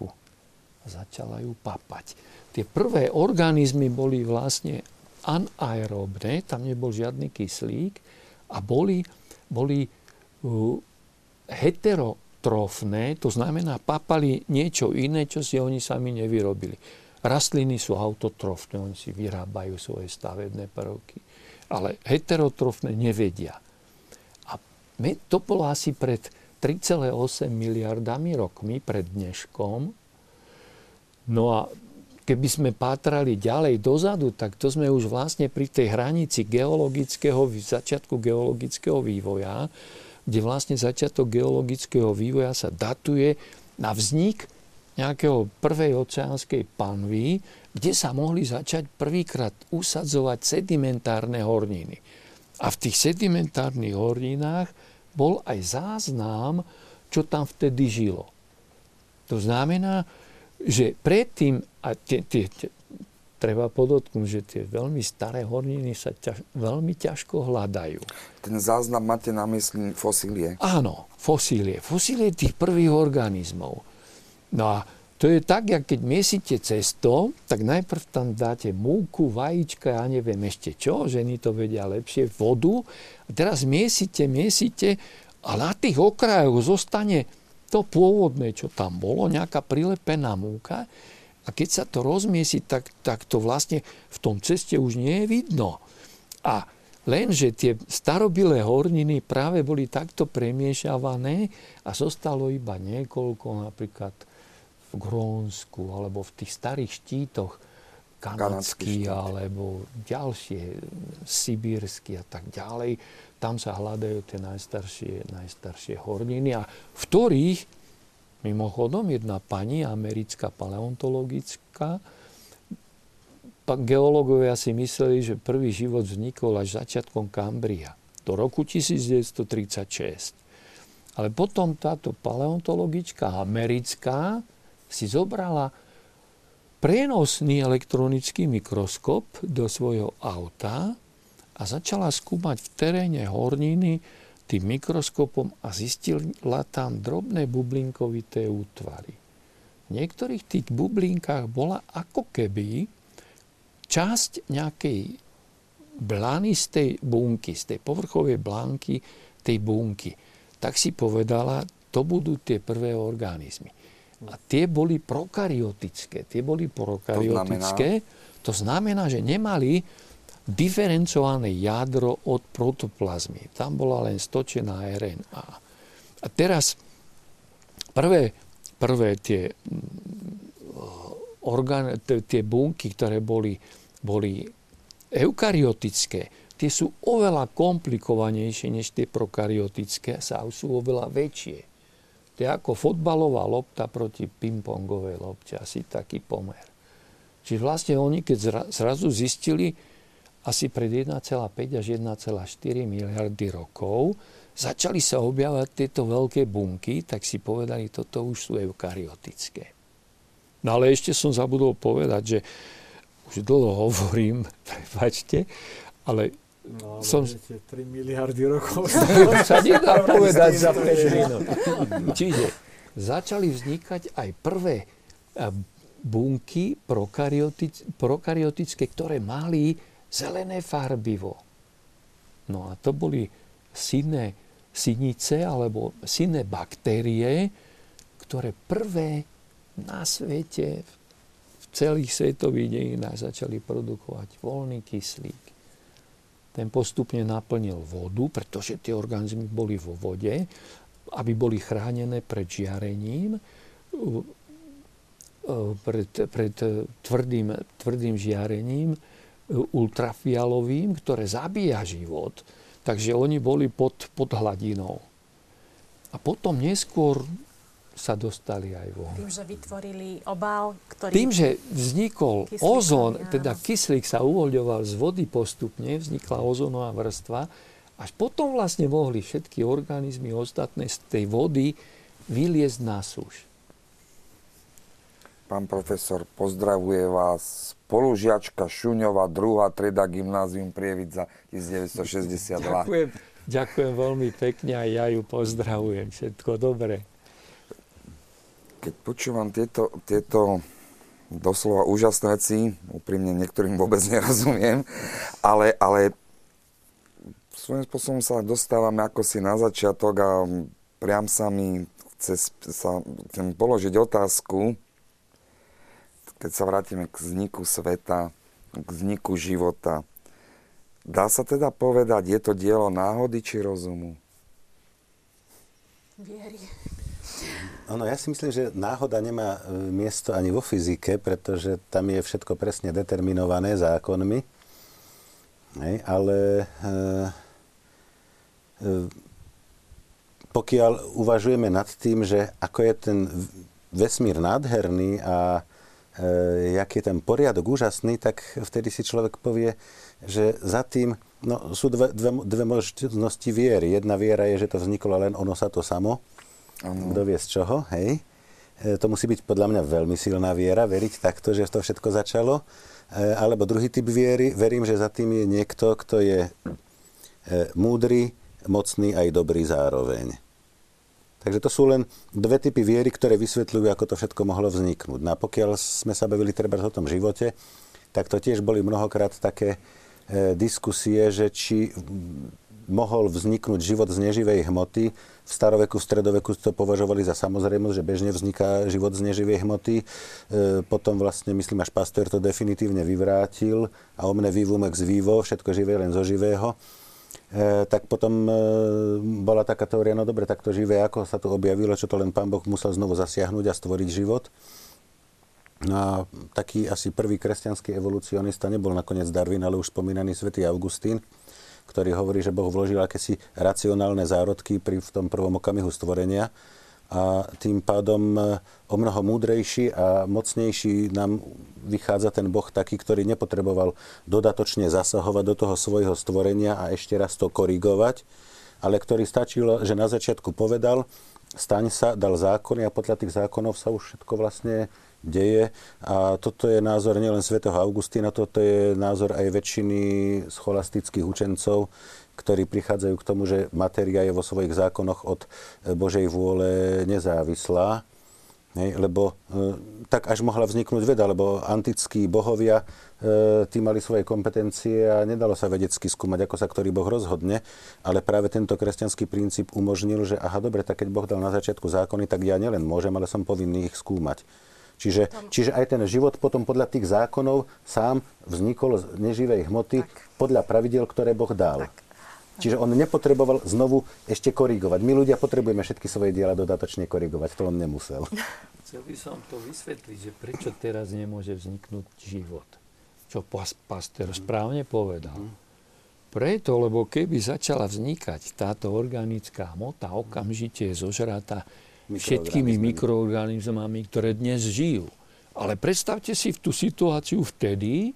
začala ju papať. Tie prvé organizmy boli vlastne anaerobné, tam nebol žiadny kyslík a boli, boli uh, heterotrofné, to znamená papali niečo iné, čo si oni sami nevyrobili. Rastliny sú autotrofné, oni si vyrábajú svoje stavebné prvky, ale heterotrofné nevedia. To bolo asi pred 3,8 miliardami rokmi, pred dneškom. No a keby sme pátrali ďalej dozadu, tak to sme už vlastne pri tej hranici geologického, začiatku geologického vývoja, kde vlastne začiatok geologického vývoja sa datuje na vznik nejakého prvej oceánskej panvy, kde sa mohli začať prvýkrát usadzovať sedimentárne horniny. A v tých sedimentárnych horninách bol aj záznam, čo tam vtedy žilo. To znamená, že predtým, a tie, tie, tie, treba podotknúť, že tie veľmi staré horniny sa ťaž, veľmi ťažko hľadajú. Ten záznam máte na mysli fosílie? Áno, fosílie. Fosílie tých prvých organizmov. No a to je tak, jak keď miesite cesto, tak najprv tam dáte múku, vajíčka, ja neviem ešte čo, ženy to vedia lepšie, vodu. A teraz miesite, miesite a na tých okrajoch zostane to pôvodné, čo tam bolo, nejaká prilepená múka. A keď sa to rozmiesi, tak, tak to vlastne v tom ceste už nie je vidno. A Lenže tie starobilé horniny práve boli takto premiešavané a zostalo iba niekoľko, napríklad v Grónsku alebo v tých starých štítoch kanadský alebo ďalšie, sibírsky a tak ďalej. Tam sa hľadajú tie najstaršie, najstaršie horniny a v ktorých mimochodom jedna pani americká paleontologická geológovia si mysleli, že prvý život vznikol až začiatkom Kambria do roku 1936. Ale potom táto paleontologička americká si zobrala prenosný elektronický mikroskop do svojho auta a začala skúmať v teréne horniny tým mikroskopom a zistila tam drobné bublinkovité útvary. V niektorých tých bublinkách bola ako keby časť nejakej blany z tej bunky, z tej povrchovej blánky tej bunky. Tak si povedala, to budú tie prvé organizmy. A tie boli prokaryotické. Tie boli prokaryotické. To znamená, to znamená že nemali diferencované jadro od protoplazmy. Tam bola len stočená RNA. A teraz prvé, prvé tie, mm, orgán, tie bunky, ktoré boli, boli eukaryotické, tie sú oveľa komplikovanejšie než tie prokaryotické a sú oveľa väčšie. To je ako fotbalová lopta proti pingpongovej lopte, asi taký pomer. Čiže vlastne oni, keď zrazu zistili asi pred 1,5 až 1,4 miliardy rokov, začali sa objavať tieto veľké bunky, tak si povedali, toto už sú eukaryotické. No ale ešte som zabudol povedať, že už dlho hovorím, prepačte, ale No, som... 3 miliardy rokov. sa nedá povedať za 5 minút. Čiže začali vznikať aj prvé bunky prokaryotické, ktoré mali zelené farbivo. No a to boli syné synice alebo syné baktérie, ktoré prvé na svete v celých svetových dejinách začali produkovať voľný kyslík. Ten postupne naplnil vodu, pretože tie organizmy boli vo vode, aby boli chránené pred žiarením, pred, pred tvrdým, tvrdým žiarením, ultrafialovým, ktoré zabíja život. Takže oni boli pod, pod hladinou. A potom neskôr sa dostali aj von. Tým, že vytvorili obal, ktorý... Tým, že vznikol ozón, teda kyslík sa uvoľňoval z vody postupne, vznikla ozónová vrstva, až potom vlastne mohli všetky organizmy ostatné z tej vody vyliezť na súž. Pán profesor, pozdravuje vás spolužiačka Šuňova, druhá treda gymnázium Prievidza 1962. Ďakujem, ďakujem veľmi pekne a ja ju pozdravujem. Všetko dobré. Keď počúvam tieto, tieto doslova úžasné veci, úprimne niektorým vôbec nerozumiem, ale, ale svojím spôsobom sa dostávame ako si na začiatok a priam sa mi chce, sa, chcem položiť otázku, keď sa vrátime k vzniku sveta, k vzniku života. Dá sa teda povedať, je to dielo náhody či rozumu? Viery. Ono, ja si myslím, že náhoda nemá e, miesto ani vo fyzike, pretože tam je všetko presne determinované zákonmi. Hej, ale e, e, pokiaľ uvažujeme nad tým, že ako je ten vesmír nádherný a e, jak je ten poriadok úžasný, tak vtedy si človek povie, že za tým no, sú dve, dve, dve možnosti viery. Jedna viera je, že to vzniklo len ono sa to samo Ano. Kto vie z čoho, hej? E, to musí byť podľa mňa veľmi silná viera, veriť takto, že to všetko začalo. E, alebo druhý typ viery, verím, že za tým je niekto, kto je e, múdry, mocný aj dobrý zároveň. Takže to sú len dve typy viery, ktoré vysvetľujú, ako to všetko mohlo vzniknúť. No a pokiaľ sme sa bavili treba o tom živote, tak to tiež boli mnohokrát také e, diskusie, že či mohol vzniknúť život z neživej hmoty. V staroveku, v stredoveku to považovali za samozrejmosť, že bežne vzniká život z neživej hmoty. E, potom vlastne, myslím, až Pasteur to definitívne vyvrátil a omne vivum ex vivo, všetko živé len zo živého. E, tak potom e, bola taká teória, no dobre, tak to živé, ako sa to objavilo, čo to len pán Boh musel znovu zasiahnuť a stvoriť život. No a taký asi prvý kresťanský evolucionista nebol nakoniec Darwin, ale už spomínaný svätý Augustín, ktorý hovorí, že Boh vložil akési racionálne zárodky pri v tom prvom okamihu stvorenia. A tým pádom e, o mnoho múdrejší a mocnejší nám vychádza ten Boh taký, ktorý nepotreboval dodatočne zasahovať do toho svojho stvorenia a ešte raz to korigovať, ale ktorý stačilo, že na začiatku povedal, staň sa, dal zákony a podľa tých zákonov sa už všetko vlastne deje. A toto je názor nielen svätého Augustína, toto je názor aj väčšiny scholastických učencov, ktorí prichádzajú k tomu, že matéria je vo svojich zákonoch od Božej vôle nezávislá. Hej, lebo e, tak až mohla vzniknúť veda, lebo antickí bohovia e, tí mali svoje kompetencie a nedalo sa vedecky skúmať, ako sa ktorý boh rozhodne, ale práve tento kresťanský princíp umožnil, že aha, dobre, tak keď Boh dal na začiatku zákony, tak ja nielen môžem, ale som povinný ich skúmať. Čiže, čiže aj ten život potom podľa tých zákonov sám vznikol z neživej hmoty tak. podľa pravidel, ktoré Boh dal. Tak. Čiže on nepotreboval znovu ešte korigovať. My ľudia potrebujeme všetky svoje diela dodatočne korigovať, to on nemusel. Chcel by som to vysvetliť, že prečo teraz nemôže vzniknúť život. Čo pastor správne povedal. Mhm. Preto, lebo keby začala vznikať táto organická hmota, okamžite je zožratá všetkými mikroorganizmami, ktoré dnes žijú. Ale predstavte si tú situáciu vtedy,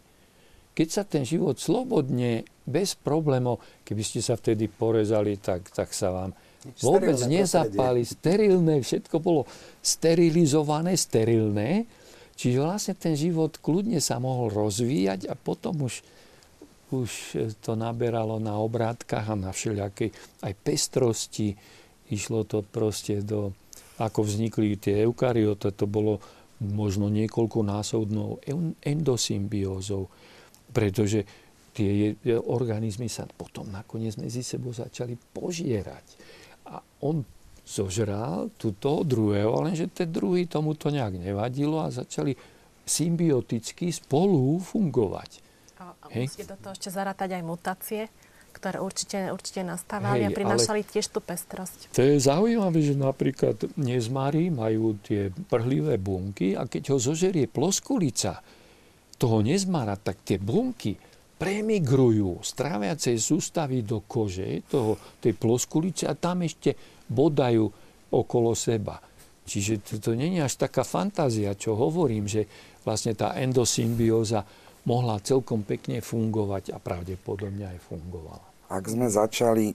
keď sa ten život slobodne, bez problémov, keby ste sa vtedy porezali, tak, tak sa vám vôbec nezapáli. Sterilné, všetko bolo sterilizované, sterilné. Čiže vlastne ten život kľudne sa mohol rozvíjať a potom už, už to naberalo na obrátkach a na všelijakej aj pestrosti. Išlo to proste do, ako vznikli tie eukaryoty, to bolo možno niekoľkonásobnou endosymbiózou, pretože tie organizmy sa potom nakoniec medzi sebou začali požierať. A on zožral tu toho druhého, lenže ten druhý tomu to nejak nevadilo a začali symbioticky spolu fungovať. A, a musíte do toho ešte zarátať aj mutácie, ktoré určite, určite nastávali Hej, a prinášali tiež tú pestrosť. To je zaujímavé, že napríklad nezmary majú tie prhlivé bunky a keď ho zožerie ploskulica toho nezmara, tak tie bunky premigrujú z tráviacej sústavy do kože toho, tej ploskulice a tam ešte bodajú okolo seba. Čiže to, to je až taká fantázia, čo hovorím, že vlastne tá endosymbióza mohla celkom pekne fungovať a pravdepodobne aj fungovala. Ak sme začali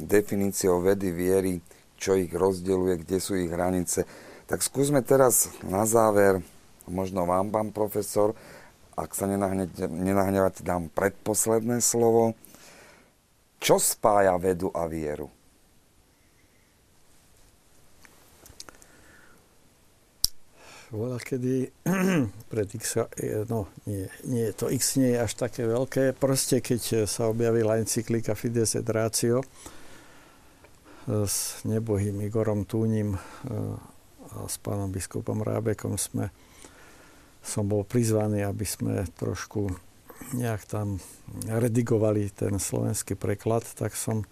definíciou vedy viery, čo ich rozdeluje, kde sú ich hranice, tak skúsme teraz na záver, možno vám, pán profesor, ak sa nenahnevate, dám predposledné slovo. Čo spája vedu a vieru? Voľa kedy pred X, no nie, nie, to X nie je až také veľké. Proste keď sa objavila encyklika Fides et Ratio s nebohým Igorom Túnim a s pánom biskupom Rábekom sme som bol prizvaný, aby sme trošku nejak tam redigovali ten slovenský preklad, tak som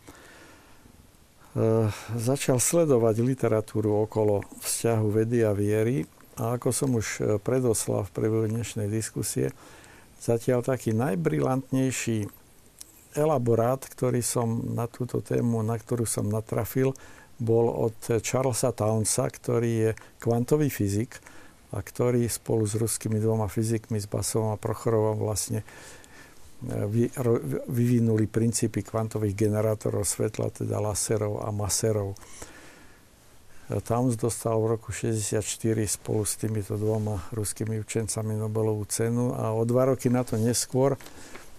začal sledovať literatúru okolo vzťahu vedy a viery a ako som už e, predoslal v priebehu dnešnej diskusie, zatiaľ taký najbrilantnejší elaborát, ktorý som na túto tému, na ktorú som natrafil, bol od Charlesa Townsa, ktorý je kvantový fyzik, a ktorí spolu s ruskými dvoma fyzikmi, s Basovom a Prochorovom vlastne e, vyvinuli princípy kvantových generátorov svetla, teda laserov a maserov. Towns dostal v roku 1964 spolu s týmito dvoma ruskými učencami Nobelovú cenu a o dva roky na to neskôr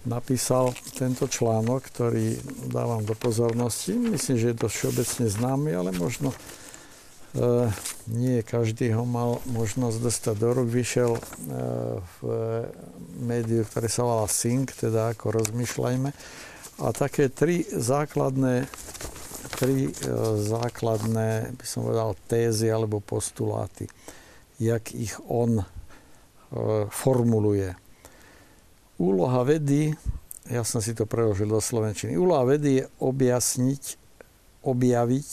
napísal tento článok, ktorý dávam do pozornosti. Myslím, že je to všeobecne známy, ale možno E, nie každý ho mal možnosť dostať do rúk. Vyšiel e, v médiu, ktoré sa volá Sync, teda ako rozmýšľajme. A také tri základné, tri e, základné, by som povedal, tézy alebo postuláty, jak ich on formuluje. Úloha vedy, ja som si to preložil do Slovenčiny, úloha vedy je objasniť, objaviť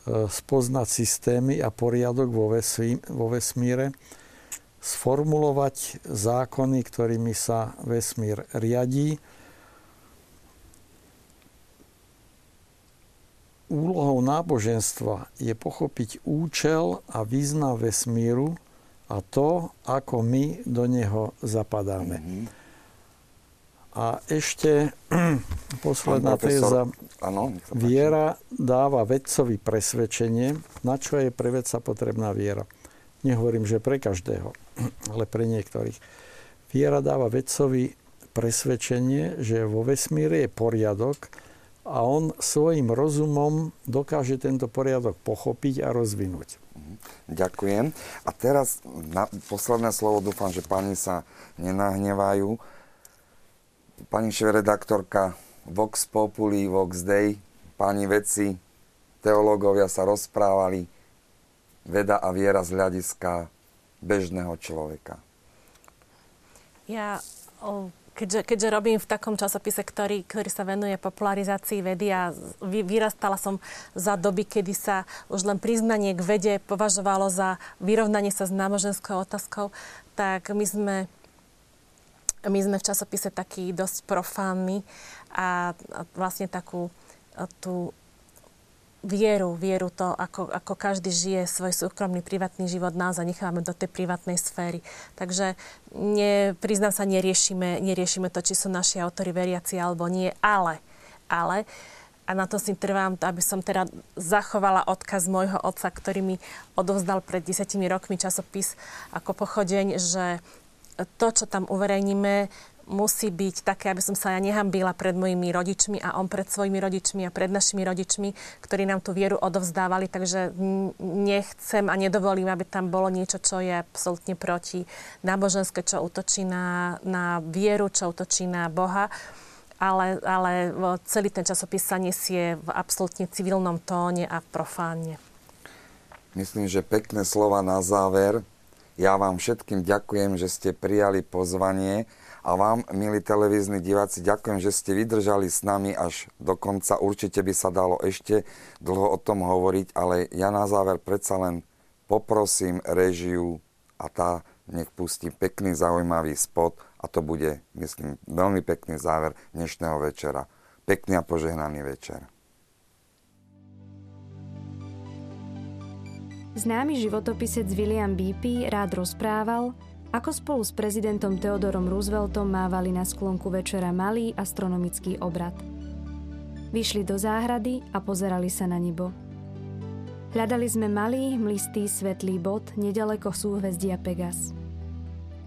E, spoznať systémy a poriadok vo, vo vesmíre, sformulovať zákony, ktorými sa vesmír riadí. Úlohou náboženstva je pochopiť účel a význam vesmíru a to, ako my do neho zapadáme. Mm-hmm. A ešte posledná téza. Ano, viera dáva vedcovi presvedčenie, na čo je pre vedca potrebná viera. Nehovorím, že pre každého, ale pre niektorých. Viera dáva vedcovi presvedčenie, že vo vesmíre je poriadok a on svojim rozumom dokáže tento poriadok pochopiť a rozvinúť. Mhm. Ďakujem. A teraz na posledné slovo dúfam, že pani sa nenahnevajú pani šéf-redaktorka Vox Populi, Vox Dei, páni vedci, teológovia sa rozprávali, veda a viera z hľadiska bežného človeka. Ja, keďže, keďže robím v takom časopise, ktorý, ktorý sa venuje popularizácii vedy a vyrastala som za doby, kedy sa už len priznanie k vede považovalo za vyrovnanie sa s náboženskou otázkou, tak my sme my sme v časopise takí dosť profánni a, a vlastne takú tú vieru, vieru to, ako, ako každý žije svoj súkromný, privátny život, naozaj nechávame do tej privátnej sféry. Takže ne, priznám sa, neriešime, neriešime to, či sú naši autory veriaci alebo nie, ale, ale a na to si trvám, aby som teda zachovala odkaz môjho otca, ktorý mi odovzdal pred desiatimi rokmi časopis ako pochodeň, že to, čo tam uverejníme, musí byť také, aby som sa ja nehambila pred mojimi rodičmi a on pred svojimi rodičmi a pred našimi rodičmi, ktorí nám tú vieru odovzdávali. Takže nechcem a nedovolím, aby tam bolo niečo, čo je absolútne proti náboženské, čo útočí na, na vieru, čo útočí na Boha ale, ale celý ten časopis sa nesie v absolútne civilnom tóne a profánne. Myslím, že pekné slova na záver. Ja vám všetkým ďakujem, že ste prijali pozvanie a vám, milí televízni diváci, ďakujem, že ste vydržali s nami až do konca. Určite by sa dalo ešte dlho o tom hovoriť, ale ja na záver predsa len poprosím režiu a tá nech pustí pekný, zaujímavý spot a to bude, myslím, veľmi pekný záver dnešného večera. Pekný a požehnaný večer. Známy životopisec William Beepy rád rozprával, ako spolu s prezidentom Theodorom Rooseveltom mávali na sklonku večera malý astronomický obrad. Vyšli do záhrady a pozerali sa na nebo. Hľadali sme malý, hmlistý, svetlý bod nedaleko súhvezdia Pegas.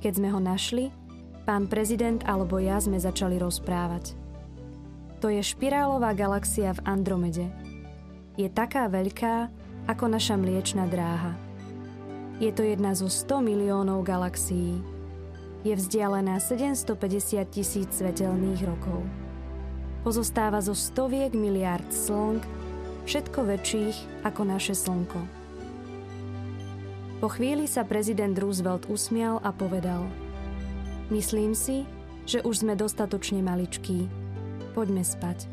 Keď sme ho našli, pán prezident alebo ja sme začali rozprávať. To je špirálová galaxia v Andromede. Je taká veľká, ako naša mliečna dráha. Je to jedna zo 100 miliónov galaxií. Je vzdialená 750 tisíc svetelných rokov. Pozostáva zo stoviek miliárd slnk, všetko väčších ako naše slnko. Po chvíli sa prezident Roosevelt usmial a povedal – Myslím si, že už sme dostatočne maličkí. Poďme spať.